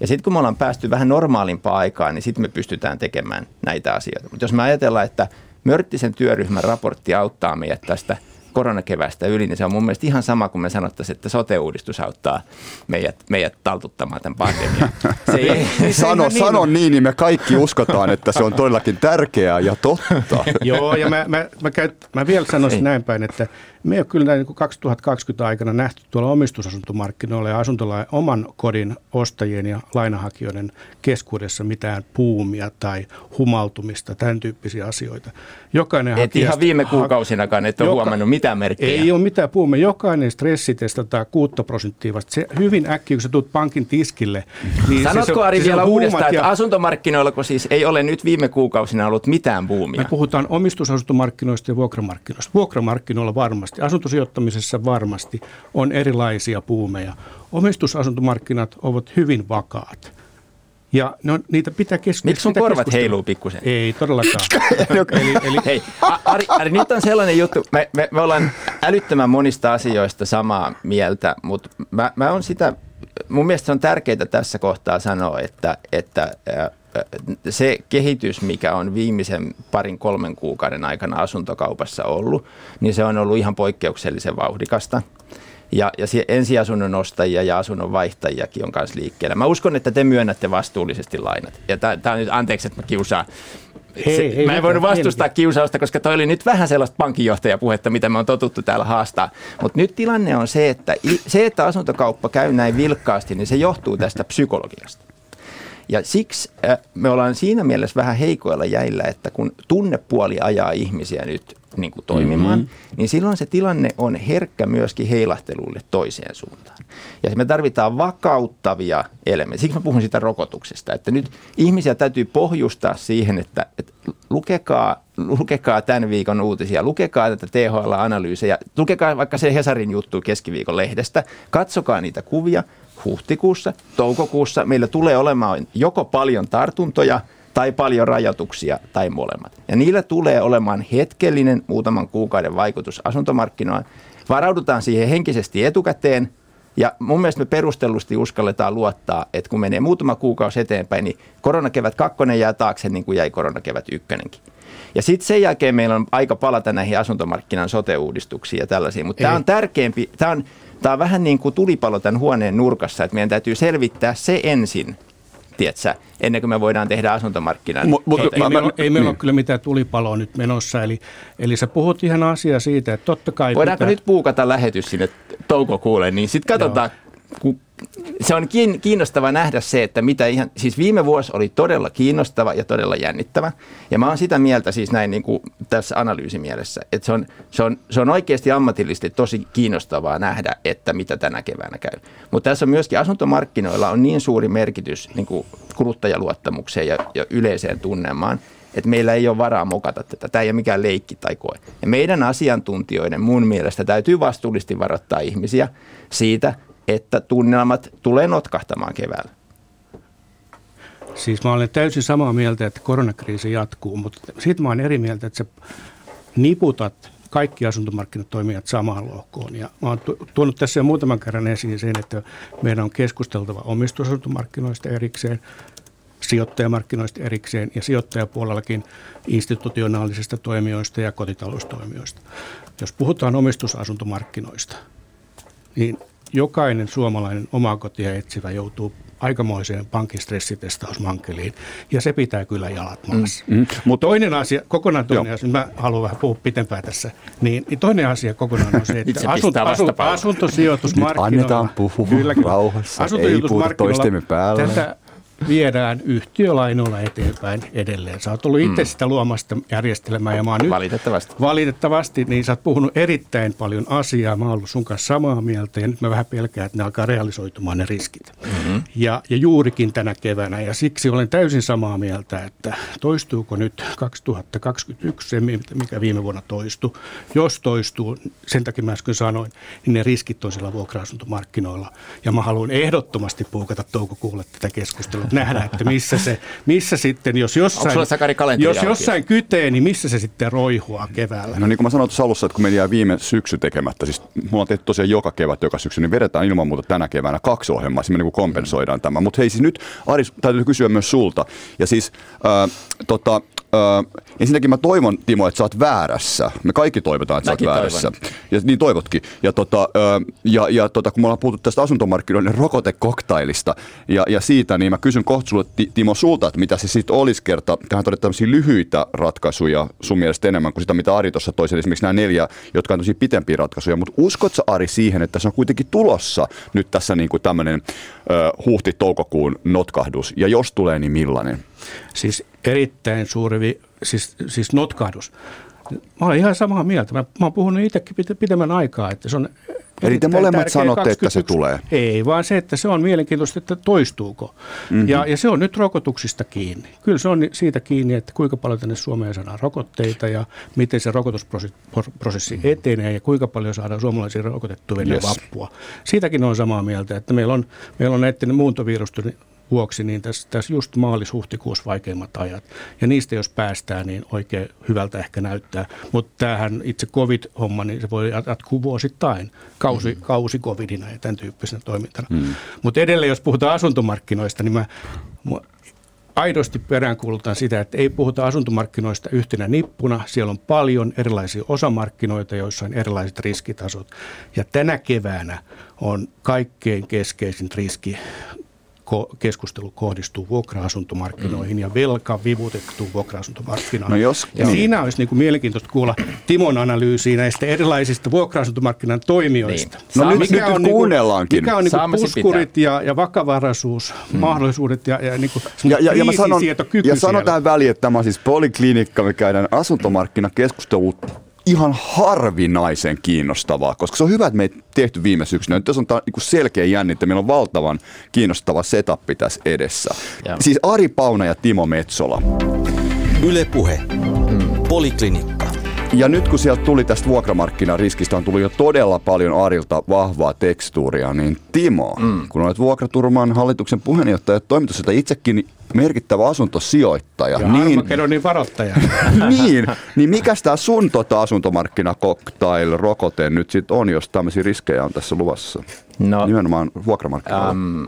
Ja sitten kun me ollaan päästy vähän normaalimpaa aikaa, niin sitten me pystytään tekemään näitä asioita. Mutta jos me ajatellaan, että Mörttisen työryhmän raportti auttaa meidät tästä – koronakevästä yli, niin se on mun mielestä ihan sama kuin me sanottaisiin, että sote-uudistus auttaa meidät, meidät taltuttamaan tämän pandemian. Se ei, se sano, niin, sano niin, niin me kaikki uskotaan, että se on todellakin tärkeää ja totta. Joo, ja mä, mä, mä, käyn, mä vielä sanoisin näin päin, että me ei kyllä niin 2020 aikana nähty tuolla omistusasuntomarkkinoilla ja asuntolain oman kodin ostajien ja lainahakijoiden keskuudessa mitään puumia tai humaltumista, tämän tyyppisiä asioita. Jokainen et ihan viime kuukausinakaan et ole joka, huomannut mitään merkkejä. Ei ole mitään puumia. Jokainen stressitestataan 6 prosenttia vasta. Se hyvin äkkiä, kun sä tulet pankin tiskille. Niin Sanotko se, Ari se, vielä uudestaan, että ja... asuntomarkkinoilla siis ei ole nyt viime kuukausina ollut mitään puumia? Me puhutaan omistusasuntomarkkinoista ja vuokramarkkinoista. Vuokramarkkinoilla varmasti varmasti, asuntosijoittamisessa varmasti on erilaisia puumeja. Omistusasuntomarkkinat ovat hyvin vakaat. Ja no, niitä pitää keskustella. Miksi sun korvat heiluu pikkusen? Ei todellakaan. eli, eli... Hei, Ari, Ari, nyt on sellainen juttu, me, me, me ollaan älyttömän monista asioista samaa mieltä, mutta mä, mä on sitä, mun mielestä se on tärkeää tässä kohtaa sanoa, että, että se kehitys, mikä on viimeisen parin kolmen kuukauden aikana asuntokaupassa ollut, niin se on ollut ihan poikkeuksellisen vauhdikasta. Ja, ja ensiasunnon ostajia ja asunnon vaihtajiakin on kanssa liikkeellä. Mä uskon, että te myönnätte vastuullisesti lainat. Ja tämä on nyt, anteeksi, että mä kiusaan. Hei, se, hei, mä en voinut vastustaa hei. kiusausta, koska toi oli nyt vähän sellaista pankinjohtajapuhetta, mitä me on totuttu täällä haastaa. Mutta nyt tilanne on se, että se, että asuntokauppa käy näin vilkkaasti, niin se johtuu tästä psykologiasta. Ja siksi äh, me ollaan siinä mielessä vähän heikoilla jäillä, että kun tunnepuoli ajaa ihmisiä nyt niin kuin toimimaan, mm-hmm. niin silloin se tilanne on herkkä myöskin heilahteluille toiseen suuntaan. Ja me tarvitaan vakauttavia elementtejä. Siksi mä puhun sitä rokotuksesta, että nyt ihmisiä täytyy pohjustaa siihen, että, että lukekaa, lukekaa tämän viikon uutisia, lukekaa tätä THL-analyysejä, lukekaa vaikka se Hesarin juttu keskiviikon lehdestä, katsokaa niitä kuvia, huhtikuussa, toukokuussa meillä tulee olemaan joko paljon tartuntoja tai paljon rajoituksia tai molemmat. Ja niillä tulee olemaan hetkellinen muutaman kuukauden vaikutus asuntomarkkinoille. Varaudutaan siihen henkisesti etukäteen ja mun mielestä me perustellusti uskalletaan luottaa, että kun menee muutama kuukausi eteenpäin, niin koronakevät kakkonen jää taakse niin kuin jäi koronakevät ykkönenkin. Ja sitten sen jälkeen meillä on aika palata näihin asuntomarkkinan sote-uudistuksiin ja tällaisiin. Mutta tämä on tärkeämpi, tämä on Tämä on vähän niin kuin tulipalo tämän huoneen nurkassa, että meidän täytyy selvittää se ensin, tiedätkö, ennen kuin me voidaan tehdä asuntomarkkinan. Mut, mut, ei, meillä, ei meillä ole kyllä mitään tulipaloa nyt menossa, eli, eli sä puhut ihan asiaa siitä, että totta kai... Voidaanko pitää... nyt puukata lähetys sinne toukokuulle, niin sitten katsotaan, Joo se on kiinnostava nähdä se, että mitä ihan, siis viime vuosi oli todella kiinnostava ja todella jännittävä. Ja mä oon sitä mieltä siis näin niin kuin tässä analyysimielessä, että se on, se, on, se on oikeasti ammatillisesti tosi kiinnostavaa nähdä, että mitä tänä keväänä käy. Mutta tässä on myöskin asuntomarkkinoilla on niin suuri merkitys niin kuin kuluttajaluottamukseen ja, ja yleiseen tunnelmaan, että meillä ei ole varaa mokata tätä. Tämä ei ole mikään leikki tai koe. Ja meidän asiantuntijoiden mun mielestä täytyy vastuullisesti varoittaa ihmisiä siitä, että tunnelmat tulee notkahtamaan keväällä. Siis mä olen täysin samaa mieltä, että koronakriisi jatkuu, mutta sitten mä olen eri mieltä, että sä niputat kaikki asuntomarkkinatoimijat samaan lohkoon. Ja mä oon tuonut tässä jo muutaman kerran esiin sen, että meidän on keskusteltava omistusasuntomarkkinoista erikseen. sijoittajamarkkinoista erikseen ja sijoittajapuolellakin institutionaalisista toimijoista ja kotitaloustoimijoista. Jos puhutaan omistusasuntomarkkinoista, niin jokainen suomalainen omaa kotia etsivä joutuu aikamoiseen pankin stressitestausmankeliin, ja se pitää kyllä jalat mm, maassa. Mm, mm. Mutta toinen asia, kokonaan toinen Joo. asia, mä haluan vähän puhua pitempään tässä, niin, niin toinen asia kokonaan on se, että asunt, asunt, asuntosijoitusmarkkinoilla... Nyt annetaan puhua kyllä, rauhassa, ei puhuta toistemme päälle. Tätä viedään yhtiölainoilla eteenpäin edelleen. Sä oot ollut itse mm. sitä luomasta järjestelmää ja mä oon nyt valitettavasti. valitettavasti, niin sä oot puhunut erittäin paljon asiaa. Mä oon ollut sun kanssa samaa mieltä ja nyt mä vähän pelkään, että ne alkaa realisoitumaan ne riskit. Mm-hmm. Ja, ja juurikin tänä keväänä ja siksi olen täysin samaa mieltä, että toistuuko nyt 2021 se, mikä viime vuonna toistui. Jos toistuu, sen takia mä äsken sanoin, niin ne riskit on siellä vuokra-asuntomarkkinoilla. Ja mä haluan ehdottomasti puukata toukokuulle tätä keskustelua nähdä, että missä se, missä sitten, jos jossain, jos jossain kytee, niin missä se sitten roihua keväällä? No niin kuin mä sanoin tuossa alussa, että kun meillä jää viime syksy tekemättä, siis mulla on tehty tosiaan joka kevät, joka syksy, niin vedetään ilman muuta tänä keväänä kaksi ohjelmaa, siis me niin kompensoidaan tämä. Mutta hei siis nyt, Aris, täytyy kysyä myös sulta. Ja siis äh, tota, Öö, ensinnäkin mä toivon, Timo, että sä oot väärässä. Me kaikki toivotaan, että Mäkin sä oot väärässä. Toivon. Ja niin toivotkin. Ja, tota, öö, ja, ja tota, kun me ollaan puhuttu tästä asuntomarkkinoiden rokotekoktailista ja, ja siitä, niin mä kysyn kohta sulle, Timo, sulta, että mitä se sitten olisi kerta. Tähän todettu tämmöisiä lyhyitä ratkaisuja sun mielestä enemmän kuin sitä, mitä Ari tuossa toisi. Esimerkiksi nämä neljä, jotka on tosi pitempiä ratkaisuja. Mutta uskotko Ari siihen, että se on kuitenkin tulossa nyt tässä niin kuin tämmöinen huhti-toukokuun notkahdus? Ja jos tulee, niin millainen? Siis erittäin suuri, siis, siis notkahdus. Mä olen ihan samaa mieltä. Mä, mä oon puhunut itsekin pitemmän aikaa, että se on Eli te molemmat sanotte, että se tulee? Ei, vaan se, että se on mielenkiintoista, että toistuuko. Mm-hmm. Ja, ja se on nyt rokotuksista kiinni. Kyllä se on siitä kiinni, että kuinka paljon tänne Suomeen saadaan rokotteita ja miten se rokotusprosessi etenee ja kuinka paljon saadaan suomalaisia rokotettuja yes. vappua. Siitäkin on samaa mieltä, että meillä on, meillä on näiden muuntovirusten vuoksi, niin tässä, tässä just maalis-huhtikuussa vaikeimmat ajat. Ja niistä jos päästään, niin oikein hyvältä ehkä näyttää. Mutta tämähän itse covid-homma, niin se voi jatkuu vuosittain kausi, mm. kausi covidina ja tämän tyyppisenä toimintana. Mm. Mutta edelleen, jos puhutaan asuntomarkkinoista, niin mä, mä aidosti peräänkuulutan sitä, että ei puhuta asuntomarkkinoista yhtenä nippuna. Siellä on paljon erilaisia osamarkkinoita, joissa on erilaiset riskitasot. Ja tänä keväänä on kaikkein keskeisin riski keskustelu kohdistuu vuokra-asuntomarkkinoihin mm. ja velka vivutettu vuokra-asuntomarkkinoihin. No jos, ja no. siinä olisi niin kuin mielenkiintoista kuulla Timon analyysiä näistä erilaisista vuokra-asuntomarkkinan toimijoista. Niin. No nyt, mikä nyt on, kuunnellaankin. Mikä on niin puskurit ja, ja vakavaraisuus, mm. mahdollisuudet ja, ja, niin kuin ja, ja, ja, mä sanon, ja sanon tähän väliin, että tämä on siis poliklinikka, me käydään asuntomarkkinakeskustelu ihan harvinaisen kiinnostavaa, koska se on hyvä, että me ei tehty viime syksynä. Nyt tässä on niin selkeä jännittä, meillä on valtavan kiinnostava setup tässä edessä. Ja. Siis Ari Pauna ja Timo Metsola. Ylepuhe. Mm. Poliklinikka. Ja nyt kun sieltä tuli tästä vuokramarkkinariskistä, on tullut jo todella paljon Arilta vahvaa tekstuuria, niin Timo, mm. kun olet Vuokraturman hallituksen puheenjohtaja toimitusjohtaja itsekin merkittävä asuntosijoittaja. Ja niin, varoittaja. niin, niin mikä tämä sun tota asuntomarkkinakoktail rokote nyt sitten on, jos tämmöisiä riskejä on tässä luvassa? No, Nimenomaan vuokramarkkinoilla. Um,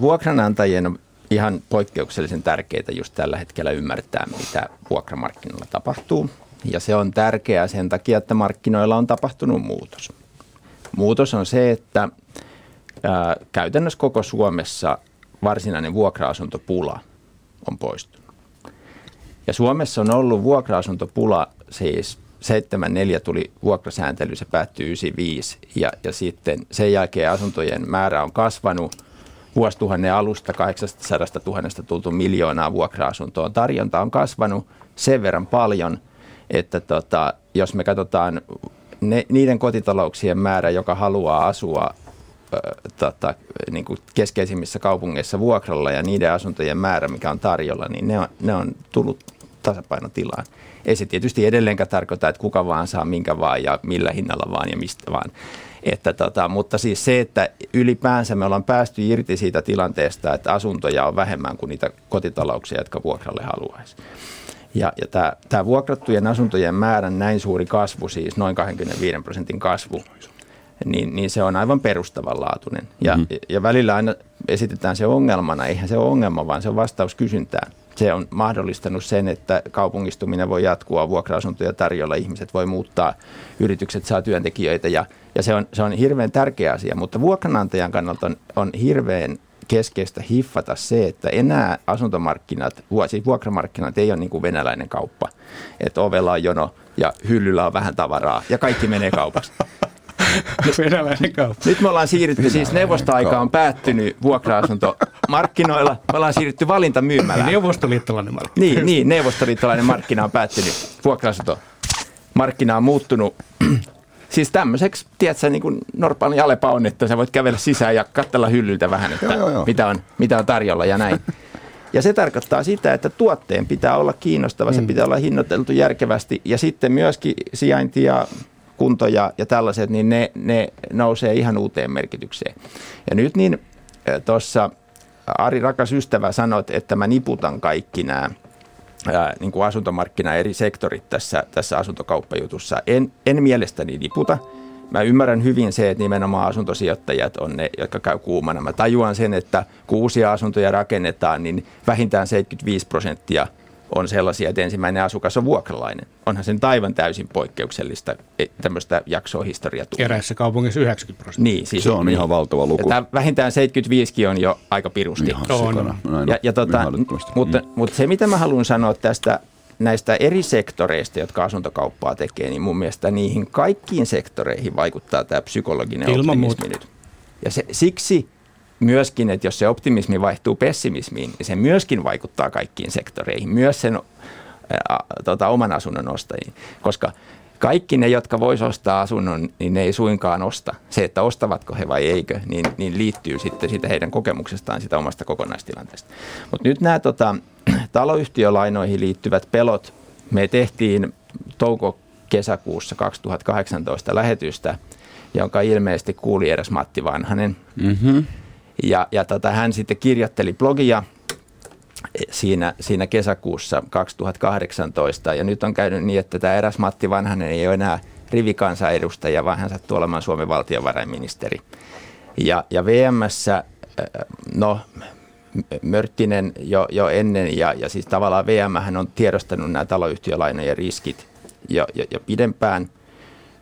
vuokranantajien on ihan poikkeuksellisen tärkeää just tällä hetkellä ymmärtää, mitä vuokramarkkinoilla tapahtuu. Ja se on tärkeää sen takia, että markkinoilla on tapahtunut muutos. Muutos on se, että ää, käytännössä koko Suomessa varsinainen vuokra-asuntopula on poistunut. Ja Suomessa on ollut vuokra-asuntopula siis 74 tuli vuokrasääntely, se päättyi 95 ja, ja sitten sen jälkeen asuntojen määrä on kasvanut vuosituhannen alusta 800 000 tultu miljoonaa vuokra-asuntoa. Tarjonta on kasvanut sen verran paljon, että tota, jos me katsotaan ne, niiden kotitalouksien määrä, joka haluaa asua tota, niin kuin keskeisimmissä kaupungeissa vuokralla ja niiden asuntojen määrä, mikä on tarjolla, niin ne on, ne on tullut tasapainotilaan. Ei se tietysti edelleenkään tarkoita, että kuka vaan saa minkä vaan ja millä hinnalla vaan ja mistä vaan. Että tota, mutta siis se, että ylipäänsä me ollaan päästy irti siitä tilanteesta, että asuntoja on vähemmän kuin niitä kotitalouksia, jotka vuokralle haluaisi. Ja, ja tämä, tämä vuokrattujen asuntojen määrän näin suuri kasvu, siis noin 25 prosentin kasvu, niin, niin se on aivan perustavanlaatuinen. Ja, mm-hmm. ja välillä aina esitetään se ongelmana, eihän se ole ongelma, vaan se on vastaus kysyntään. Se on mahdollistanut sen, että kaupungistuminen voi jatkua, vuokra-asuntoja tarjolla, ihmiset voi muuttaa, yritykset saa työntekijöitä ja, ja se, on, se on hirveän tärkeä asia, mutta vuokranantajan kannalta on, on hirveän keskeistä hiffata se, että enää asuntomarkkinat, siis vuokramarkkinat ei ole niin kuin venäläinen kauppa, että ovella on jono ja hyllyllä on vähän tavaraa ja kaikki menee kaupaksi. Venäläinen kauppa. Nyt me ollaan siirrytty, siis neuvostoaika on päättynyt vuokra-asuntomarkkinoilla. Me ollaan siirrytty valintamyymälään. Neuvostoliittolainen markkina. Niin, niin, neuvostoliittolainen markkina on päättynyt. Vuokra-asunto markkina on muuttunut siis tämmöiseksi, tiedätkö, niin kuin normaali Alepa on, että sä voit kävellä sisään ja katsella hyllyltä vähän, että joo, joo, joo. Mitä, on, mitä on tarjolla ja näin. Ja se tarkoittaa sitä, että tuotteen pitää olla kiinnostava, mm. se pitää olla hinnoiteltu järkevästi ja sitten myöskin sijainti ja kunto ja, ja tällaiset, niin ne, ne nousee ihan uuteen merkitykseen. Ja nyt niin tuossa Ari rakas ystävä sanoi, että mä niputan kaikki nämä niin kuin asuntomarkkina eri sektorit tässä, tässä asuntokauppajutussa. En, en mielestäni niputa. Mä ymmärrän hyvin se, että nimenomaan asuntosijoittajat on ne, jotka käy kuumana. Mä tajuan sen, että kun uusia asuntoja rakennetaan, niin vähintään 75 prosenttia – on sellaisia, että ensimmäinen asukas on vuokralainen. Onhan sen aivan täysin poikkeuksellista e, tämmöistä jaksoa historia. Eräissä kaupungissa 90 prosenttia. Niin, siis, se on niin. ihan valtava luku. Ja vähintään 75 on jo aika pirusti. Ihan on. ja, ja tota, mutta, mm. mutta se, mitä mä haluan sanoa tästä näistä eri sektoreista, jotka asuntokauppaa tekee, niin mun mielestä niihin kaikkiin sektoreihin vaikuttaa tämä psykologinen Ilman optimismi muuta. nyt. Ja se, siksi myöskin, että jos se optimismi vaihtuu pessimismiin, niin se myöskin vaikuttaa kaikkiin sektoreihin, myös sen ää, tota, oman asunnon ostajiin. Koska kaikki ne, jotka vois ostaa asunnon, niin ne ei suinkaan osta. Se, että ostavatko he vai eikö, niin, niin liittyy sitten siitä heidän kokemuksestaan, sitä omasta kokonaistilanteesta. Mutta nyt nämä tota, taloyhtiölainoihin liittyvät pelot, me tehtiin touko-kesäkuussa 2018 lähetystä, jonka ilmeisesti kuuli edes Matti Vanhanen. Mm-hmm. Ja, ja tota, hän sitten kirjoitteli blogia siinä, siinä kesäkuussa 2018. Ja nyt on käynyt niin, että tämä eräs Matti Vanhanen ei ole enää rivikansanedustaja, vaan hän sattuu olemaan Suomen valtiovarainministeri. Ja, ja VMssä, äh, no Mörttinen jo, jo ennen, ja, ja siis tavallaan VM on tiedostanut nämä taloyhtiölainojen riskit jo, jo, jo pidempään –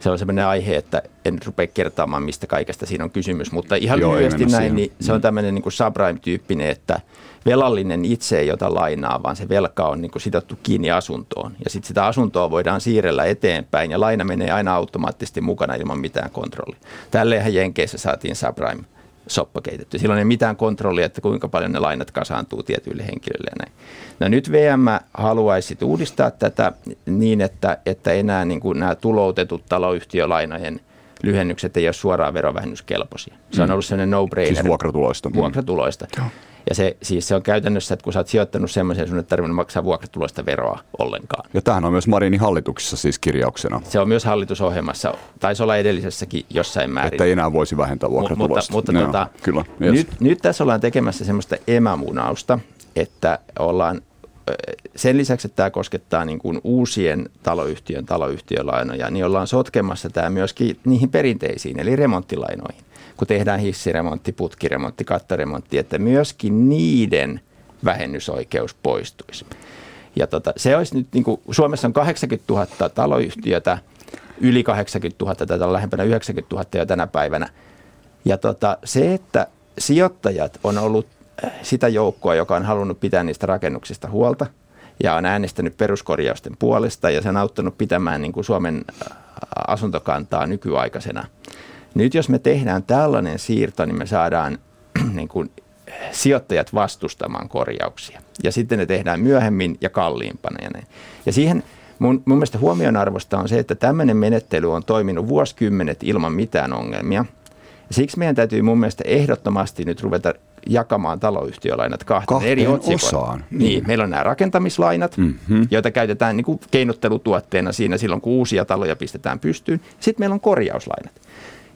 se on sellainen aihe, että en rupea kertaamaan, mistä kaikesta siinä on kysymys. Mutta ihan Joo, lyhyesti näin, siihen. niin se on mm. tämmöinen niin subprime-tyyppinen, että velallinen itse ei ota lainaa, vaan se velka on niin kuin sidottu kiinni asuntoon. Ja sitten sitä asuntoa voidaan siirrellä eteenpäin ja laina menee aina automaattisesti mukana ilman mitään kontrollia. Tälleenhän Jenkeissä saatiin subprime soppa keitetty. Silloin ei mitään kontrollia, että kuinka paljon ne lainat kasaantuu tietyille henkilöille ja näin. No nyt VM haluaisi uudistaa tätä niin, että, että enää niin kuin nämä tuloutetut taloyhtiölainojen lyhennykset ei ole suoraan verovähennyskelpoisia. Se on mm. ollut sellainen no-brainer. Siis vuokratuloista. Vuokratuloista. Mm. Ja se, siis se on käytännössä, että kun sä oot sijoittanut semmoisen, sun ei tarvinnut maksaa vuokratuloista veroa ollenkaan. Ja tämähän on myös Marinin hallituksessa siis kirjauksena. Se on myös hallitusohjelmassa. Taisi olla edellisessäkin jossain määrin. Että ei enää voisi vähentää vuokratuloista. Mutta, mutta tota, kyllä, yes. nyt, nyt tässä ollaan tekemässä semmoista emämunausta, että ollaan sen lisäksi, että tämä koskettaa niin kuin uusien taloyhtiön taloyhtiölainoja, niin ollaan sotkemassa tämä myöskin niihin perinteisiin, eli remonttilainoihin kun tehdään hissiremontti, putkiremontti, kattoremontti, että myöskin niiden vähennysoikeus poistuisi. Ja tota, se olisi nyt, niin kuin, Suomessa on 80 000 taloyhtiötä, yli 80 000, tätä on lähempänä 90 000 jo tänä päivänä. Ja tota, se, että sijoittajat on ollut äh, sitä joukkoa, joka on halunnut pitää niistä rakennuksista huolta ja on äänestänyt peruskorjausten puolesta ja se on auttanut pitämään niin kuin Suomen äh, asuntokantaa nykyaikaisena – nyt jos me tehdään tällainen siirto, niin me saadaan niin kuin, sijoittajat vastustamaan korjauksia. Ja sitten ne tehdään myöhemmin ja kalliimpana. Ja, näin. ja siihen mun, mun mielestä huomionarvosta on se, että tämmöinen menettely on toiminut vuosikymmenet ilman mitään ongelmia. Ja siksi meidän täytyy mun mielestä ehdottomasti nyt ruveta jakamaan taloyhtiölainat kahteen, kahteen eri otsikoon. Niin. niin, meillä on nämä rakentamislainat, mm-hmm. joita käytetään niin kuin keinottelutuotteena siinä silloin, kun uusia taloja pistetään pystyyn. Sitten meillä on korjauslainat.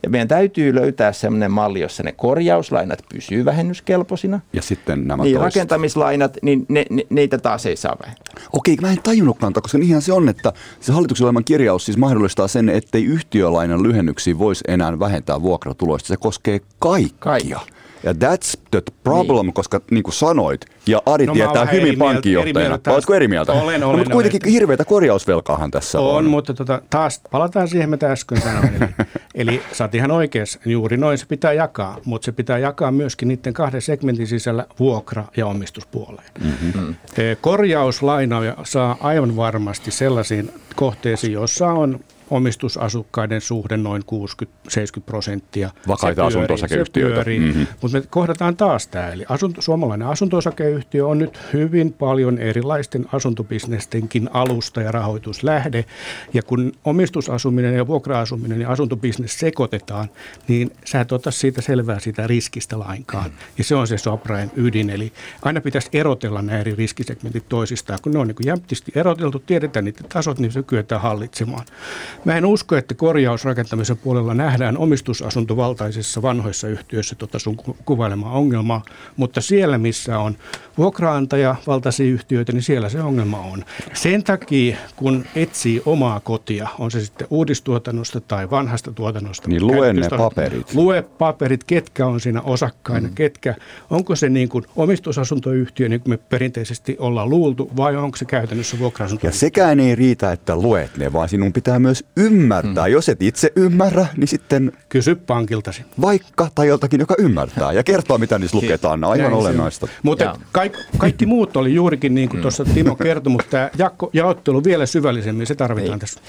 Ja meidän täytyy löytää sellainen malli, jossa ne korjauslainat pysyy vähennyskelpoisina. Ja sitten nämä niin, rakentamislainat, niin ne, ne, neitä taas ei saa vähentää. Okei, mä en tajunnutkaan, koska niinhän se on, että se hallituksen oleman kirjaus siis mahdollistaa sen, ettei yhtiölainan lyhennyksiä voisi enää vähentää vuokratuloista. Se koskee kaikkia. Kaikki. Ja that's the problem, niin. koska niin kuin sanoit, ja Ari No, tietää hyvin pankinjohtajana. Oletko eri mieltä? Olen, no, olen, mutta kuitenkin olen. hirveätä korjausvelkaahan tässä on. On, mutta tota, taas palataan siihen, mitä äsken sanoin. Eli, eli sä oot ihan oikeassa, juuri noin se pitää jakaa, mutta se pitää jakaa myöskin niiden kahden segmentin sisällä vuokra- ja omistuspuoleen. Mm-hmm. Korjauslaina saa aivan varmasti sellaisiin kohteisiin, joissa on omistusasukkaiden suhde noin 60-70 prosenttia. Vakaita Se asunto-osakeyhtiöitä. Pyörii. Mhm. Mm-hmm. Mutta me kohdataan taas tämä. Eli asunto, suomalainen asunto-osakeyhtiö on nyt hyvin paljon erilaisten asuntobisnestenkin alusta ja rahoituslähde. Ja kun omistusasuminen ja vuokra-asuminen ja asuntobisnes sekoitetaan, niin sä et ota siitä selvää siitä riskistä lainkaan. Ja se on se Soprain ydin. Eli aina pitäisi erotella nämä eri riskisegmentit toisistaan. Kun ne on niin jämptisti eroteltu, tiedetään niiden tasot, niin se kyetään hallitsemaan. Mä en usko, että korjausrakentamisen puolella nähdään omistusasuntovaltaisissa vanhoissa yhtiöissä tota sun ku- kuvailemaa ongelmaa, mutta siellä, missä on vuokraantaja valtaisia yhtiöitä, niin siellä se ongelma on. Sen takia, kun etsii omaa kotia, on se sitten uudistuotannosta tai vanhasta tuotannosta. Niin lue ne paperit. Lue paperit, ketkä on siinä osakkaina, mm. ketkä, onko se niin kuin omistusasuntoyhtiö, niin kuin me perinteisesti ollaan luultu, vai onko se käytännössä vuokra Ja sekään ei riitä, että luet ne, vaan sinun pitää myös ymmärtää. Mm. Jos et itse ymmärrä, niin sitten Kysy pankiltasi. vaikka tai joltakin, joka ymmärtää ja kertoo, mitä niissä luketaan. Aivan Näin olennaista. Mutta kaikki, kaikki muut oli juurikin niin kuin tuossa Timo kertoi, mutta tämä jaottelu vielä syvällisemmin, se tarvitaan Niin. tässä.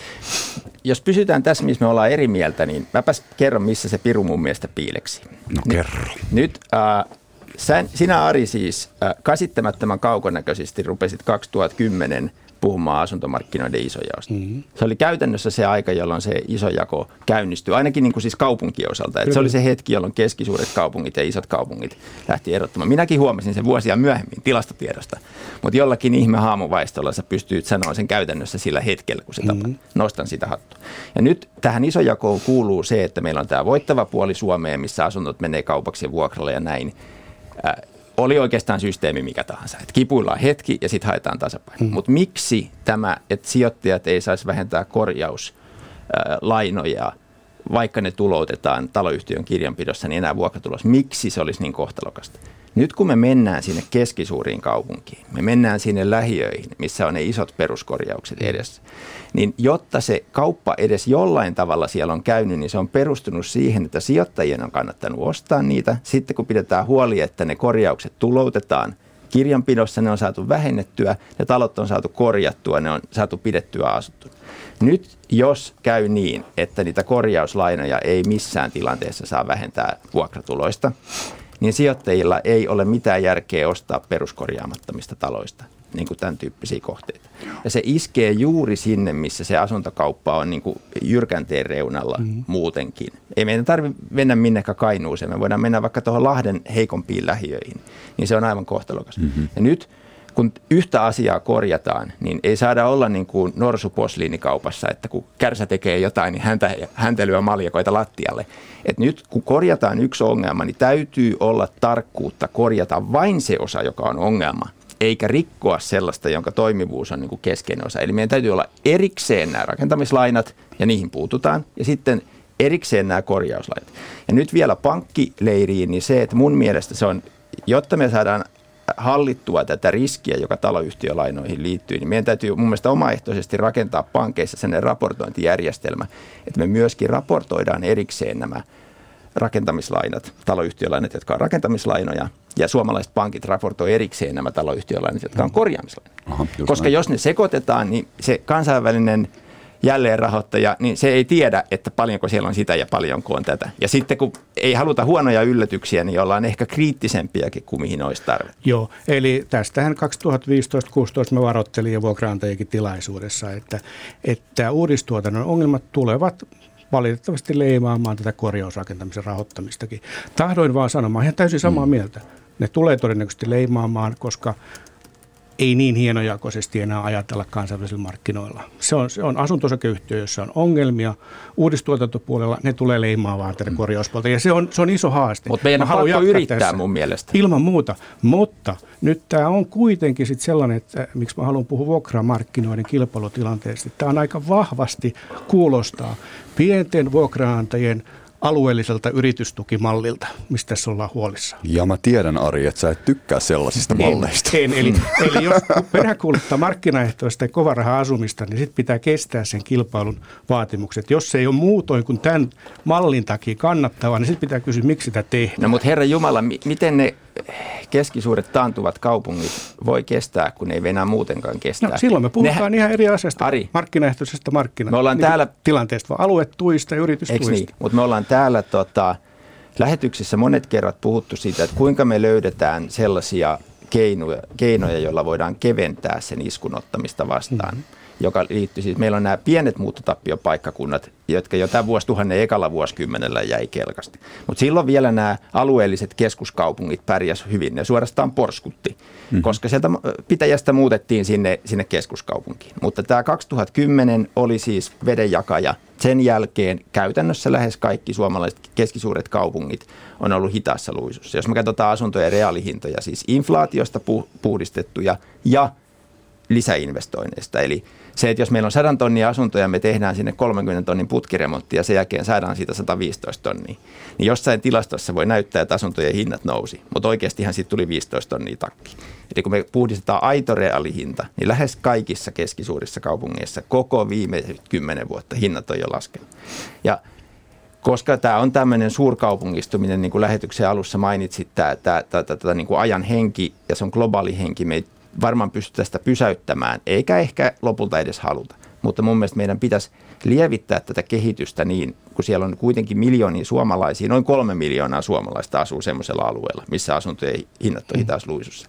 Jos pysytään tässä, missä me ollaan eri mieltä, niin mäpäs kerron, missä se piru mun mielestä piileksi. No kerro. Nyt äh, sä, sinä Ari siis äh, käsittämättömän kaukonäköisesti rupesit 2010 puhumaan asuntomarkkinoiden isojaosta. Mm-hmm. Se oli käytännössä se aika, jolloin se isojako käynnistyi, ainakin niin kuin siis kaupunkien osalta. Et se oli se hetki, jolloin keskisuuret kaupungit ja isot kaupungit lähti erottamaan. Minäkin huomasin sen vuosia myöhemmin tilastotiedosta, mutta jollakin ihme haamuvaistolla sä pystyt sanoa sen käytännössä sillä hetkellä, kun se mm-hmm. tapahtuu. Nostan sitä hattua. Ja nyt tähän isojakoon kuuluu se, että meillä on tämä voittava puoli Suomeen, missä asunnot menee kaupaksi ja vuokralle ja näin. Oli oikeastaan systeemi mikä tahansa. Et kipuillaan hetki ja sitten haetaan tasapaino. Mm. Mutta miksi tämä, että sijoittajat ei saisi vähentää korjauslainoja, vaikka ne tuloutetaan taloyhtiön kirjanpidossa, niin enää vuokratulos. Miksi se olisi niin kohtalokasta? Nyt kun me mennään sinne keskisuuriin kaupunkiin, me mennään sinne lähiöihin, missä on ne isot peruskorjaukset edessä, niin jotta se kauppa edes jollain tavalla siellä on käynyt, niin se on perustunut siihen, että sijoittajien on kannattanut ostaa niitä. Sitten kun pidetään huoli, että ne korjaukset tuloutetaan kirjanpidossa, ne on saatu vähennettyä, ne talot on saatu korjattua, ne on saatu pidettyä asuttua. Nyt jos käy niin, että niitä korjauslainoja ei missään tilanteessa saa vähentää vuokratuloista, niin sijoittajilla ei ole mitään järkeä ostaa peruskorjaamattomista taloista, niin kuin tämän tyyppisiä kohteita. Ja se iskee juuri sinne, missä se asuntokauppa on niin kuin jyrkänteen reunalla mm-hmm. muutenkin. Ei meidän tarvitse mennä minnekään Kainuuseen, me voidaan mennä vaikka tuohon Lahden heikompiin lähiöihin, niin se on aivan kohtalokas. Mm-hmm. Ja nyt kun yhtä asiaa korjataan, niin ei saada olla niin kuin norsuposliinikaupassa, että kun kärsä tekee jotain, niin häntä, lyö maljakoita lattialle. Et nyt kun korjataan yksi ongelma, niin täytyy olla tarkkuutta korjata vain se osa, joka on ongelma, eikä rikkoa sellaista, jonka toimivuus on niin kuin keskeinen osa. Eli meidän täytyy olla erikseen nämä rakentamislainat, ja niihin puututaan, ja sitten erikseen nämä korjauslainat. Ja nyt vielä pankkileiriin, niin se, että mun mielestä se on, jotta me saadaan hallittua tätä riskiä, joka taloyhtiölainoihin liittyy, niin meidän täytyy mun mielestä omaehtoisesti rakentaa pankeissa sellainen raportointijärjestelmä, että me myöskin raportoidaan erikseen nämä rakentamislainat, taloyhtiölainat, jotka on rakentamislainoja, ja suomalaiset pankit raportoi erikseen nämä taloyhtiölainat, jotka on korjaamislainoja. Aha, Koska näin. jos ne sekoitetaan, niin se kansainvälinen jälleenrahoittaja, niin se ei tiedä, että paljonko siellä on sitä ja paljonko on tätä. Ja sitten kun ei haluta huonoja yllätyksiä, niin ollaan ehkä kriittisempiäkin kuin mihin olisi tarve. Joo, eli tästähän 2015-2016 me varoittelin ja vuokraantajikin tilaisuudessa, että, että uudistuotannon ongelmat tulevat valitettavasti leimaamaan tätä korjausrakentamisen rahoittamistakin. Tahdoin vaan sanomaan, ihan täysin samaa mieltä. Ne tulee todennäköisesti leimaamaan, koska ei niin hienojakoisesti enää ajatella kansainvälisillä markkinoilla. Se on, se on asuntosakeyhtiö, jossa on ongelmia. Uudistuotantopuolella ne tulee leimaamaan tätä korjauspuolta ja se on, se on iso haaste. Mutta meidän on pakko yrittää mun mielestä. Ilman muuta, mutta nyt tämä on kuitenkin sit sellainen, että miksi mä haluan puhua vuokramarkkinoiden kilpailutilanteesta. Tämä on aika vahvasti kuulostaa pienten vuokraantajien alueelliselta yritystukimallilta, mistä tässä ollaan huolissaan. Ja mä tiedän, Ari, että sä et tykkää sellaisista malleista. En, eli, eli jos peräkuuluttaa markkinaehtoista ja kovaraha asumista, niin sitten pitää kestää sen kilpailun vaatimukset. Jos se ei ole muutoin kuin tämän mallin takia kannattavaa, niin sitten pitää kysyä, miksi sitä tehdään. No mutta herra Jumala, miten ne keskisuuret taantuvat kaupungit voi kestää, kun ei enää muutenkaan kestää? No, silloin me puhutaan ne, ihan eri asiasta, Ari, markkinaehtoisesta markkina, me ollaan niin täällä, tilanteesta, vaan aluetuista ja yritystuista. Niin? Mutta me ollaan täällä tota, lähetyksissä monet kerrat puhuttu siitä, että kuinka me löydetään sellaisia keinoja, keinoja joilla voidaan keventää sen iskun ottamista vastaan. Mm-hmm joka liittyy siis, meillä on nämä pienet muuttotappiopaikkakunnat, jotka jo tämän vuosituhannen ekalla vuosikymmenellä jäi kelkasti. Mutta silloin vielä nämä alueelliset keskuskaupungit pärjäs hyvin, ne suorastaan porskutti, mm-hmm. koska sieltä pitäjästä muutettiin sinne, sinne keskuskaupunkiin. Mutta tämä 2010 oli siis vedenjakaja. Sen jälkeen käytännössä lähes kaikki suomalaiset keskisuuret kaupungit on ollut hitaassa luisussa. Jos me katsotaan asuntojen reaalihintoja, siis inflaatiosta puhdistettuja ja lisäinvestoinneista. Eli se, että jos meillä on 100 tonnia asuntoja, me tehdään sinne 30 tonnin putkiremontti ja sen jälkeen saadaan siitä 115 tonnia, niin jossain tilastossa voi näyttää, että asuntojen hinnat nousi, mutta oikeastihan siitä tuli 15 tonnia takki. Eli kun me puhdistetaan aito reaalihinta, niin lähes kaikissa keskisuurissa kaupungeissa koko viimeiset kymmenen vuotta hinnat on jo laskenut. Ja koska tämä on tämmöinen suurkaupungistuminen, niin kuin lähetyksen alussa mainitsit, tämä, tämä, tämä, tämä niin kuin ajan henki ja se on globaali henki, me ei varmaan pystytä sitä pysäyttämään, eikä ehkä lopulta edes haluta. Mutta mun mielestä meidän pitäisi lievittää tätä kehitystä niin, kun siellä on kuitenkin miljoonia suomalaisia, noin kolme miljoonaa suomalaista asuu semmoisella alueella, missä asuntojen hinnat on hitaas luisussa.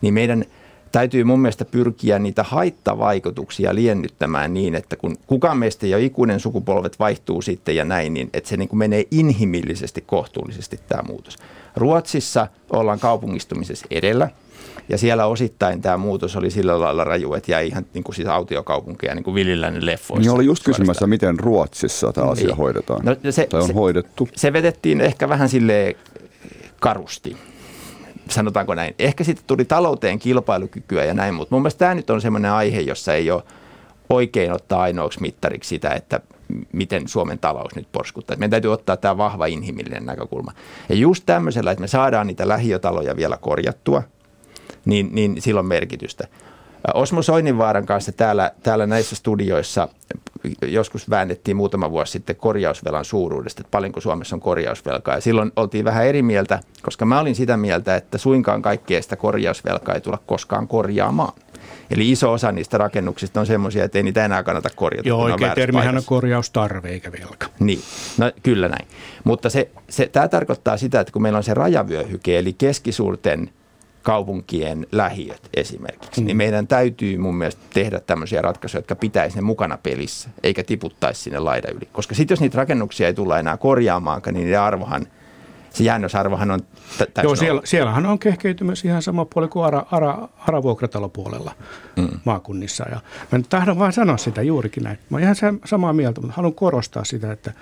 Niin meidän täytyy mun mielestä pyrkiä niitä haittavaikutuksia liennyttämään niin, että kun kukaan meistä jo ikuinen sukupolvet vaihtuu sitten ja näin, niin että se niin kuin menee inhimillisesti kohtuullisesti tämä muutos. Ruotsissa ollaan kaupungistumisessa edellä – ja siellä osittain tämä muutos oli sillä lailla raju, että jäi ihan niin kuin siis autiokaupunkeja niin kuin Villilläinen leffoissa. Niin oli just kysymässä, miten Ruotsissa tämä asia niin. hoidetaan. No, se, tai on se, hoidettu. Se vedettiin ehkä vähän sille karusti sanotaanko näin. Ehkä sitten tuli talouteen kilpailukykyä ja näin, mutta mun mielestä tämä nyt on semmoinen aihe, jossa ei ole oikein ottaa ainoaksi mittariksi sitä, että miten Suomen talous nyt porskuttaa. Meidän täytyy ottaa tämä vahva inhimillinen näkökulma. Ja just tämmöisellä, että me saadaan niitä lähiötaloja vielä korjattua – niin, niin sillä on merkitystä. Osmo Soininvaaran kanssa täällä, täällä näissä studioissa joskus väännettiin muutama vuosi sitten korjausvelan suuruudesta, että paljonko Suomessa on korjausvelkaa. Ja silloin oltiin vähän eri mieltä, koska mä olin sitä mieltä, että suinkaan kaikkea sitä korjausvelkaa ei tulla koskaan korjaamaan. Eli iso osa niistä rakennuksista on semmoisia, että ei niitä enää kannata korjata. Joo, oikein termihän on korjaustarve eikä velka. Niin, no kyllä näin. Mutta se, se, tämä tarkoittaa sitä, että kun meillä on se rajavyöhyke, eli keskisuurten kaupunkien lähiöt esimerkiksi, mm. niin meidän täytyy mun mielestä tehdä tämmöisiä ratkaisuja, jotka pitäisi ne mukana pelissä, eikä tiputtaisi sinne laidan yli. Koska sitten jos niitä rakennuksia ei tulla enää korjaamaankaan, niin ne arvohan, se jäännösarvohan on täysin Joo, siellä, siellähän on kehkeytymässä ihan sama puoli kuin ara, ara, aravuokratalopuolella mm. maakunnissa. Ja mä tahdon vain sanoa sitä juurikin näin. Mä oon ihan samaa mieltä, mutta haluan korostaa sitä, että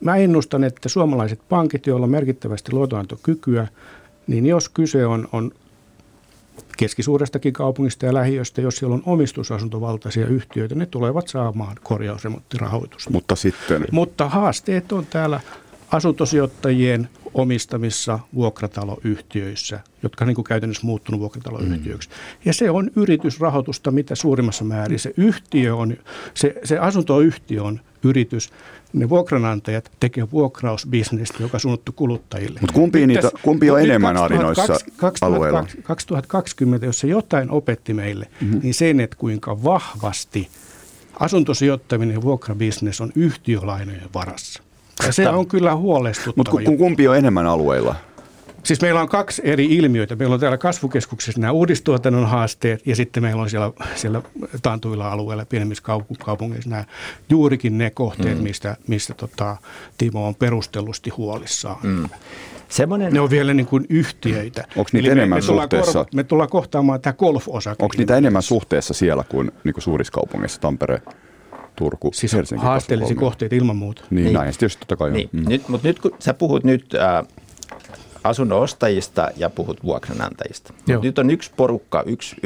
Mä ennustan, että suomalaiset pankit, joilla on merkittävästi luotonantokykyä, niin jos kyse on, on keskisuurestakin kaupungista ja lähiöstä, jos siellä on omistusasuntovaltaisia yhtiöitä, ne tulevat saamaan korjausremonttirahoitusta. Mutta sitten... Mutta haasteet on täällä asuntosijoittajien omistamissa vuokrataloyhtiöissä, jotka on niin kuin käytännössä muuttunut vuokrataloyhtiöiksi. Mm. Ja se on yritysrahoitusta mitä suurimmassa määrin. Se yhtiö on, se, se asuntoyhtiö on yritys, ne vuokranantajat tekevät vuokrausbisnestä, joka suunnattu kuluttajille. Mutta kumpi, niitä, kumpi on enemmän arinoissa alueilla? 2020, jos se jotain opetti meille, mm-hmm. niin sen, että kuinka vahvasti asuntosijoittaminen ja vuokrabisnes on yhtiölainojen varassa. Ja se on kyllä huolestuttava. Mutta kumpi on enemmän alueilla? Siis meillä on kaksi eri ilmiöitä. Meillä on täällä kasvukeskuksessa nämä uudistuotannon haasteet ja sitten meillä on siellä, siellä taantuilla alueilla, pienemmissä kaupungeissa nämä juurikin ne kohteet, mm. mistä, mistä tota, Timo on perustellusti huolissaan. Mm. Semmoinen... Ne on vielä niin kuin yhtiöitä. Onko niitä Eli enemmän me, me suhteessa? Tullaan, me tullaan kohtaamaan tämä golf-osake. Onko niitä enemmän suhteessa siellä kuin, niin kuin suurissa kaupungeissa, Tampere, Turku, siis Helsinki? Haasteellisia kohteita ilman muuta. Niin, niin. näin tietysti totta kai niin. Mm. Nyt, mutta nyt kun sä puhut nyt äh, asunnon ostajista ja puhut vuokranantajista. Nyt on yksi porukka, yksi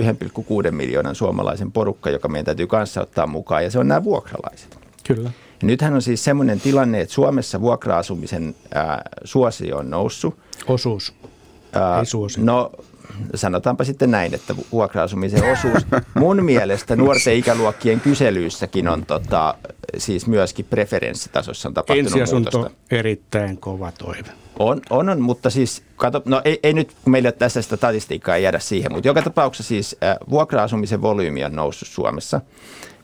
1,6 miljoonan suomalaisen porukka, joka meidän täytyy kanssa ottaa mukaan, ja se on nämä vuokralaiset. Kyllä. Nythän on siis semmoinen tilanne, että Suomessa vuokra-asumisen ää, suosio on noussut. Osuus, Ää, ei suosi. No sanotaanpa sitten näin, että vuokra-asumisen osuus mun mielestä nuorten ikäluokkien kyselyissäkin on tota, siis myöskin preferenssitasossa on tapahtunut Ensiasunto muutosta. erittäin kova toive. On, on, on, mutta siis, kato, no ei, ei nyt, kun meillä tässä sitä statistiikkaa ei jäädä siihen, mutta joka tapauksessa siis äh, vuokra-asumisen volyymi on noussut Suomessa.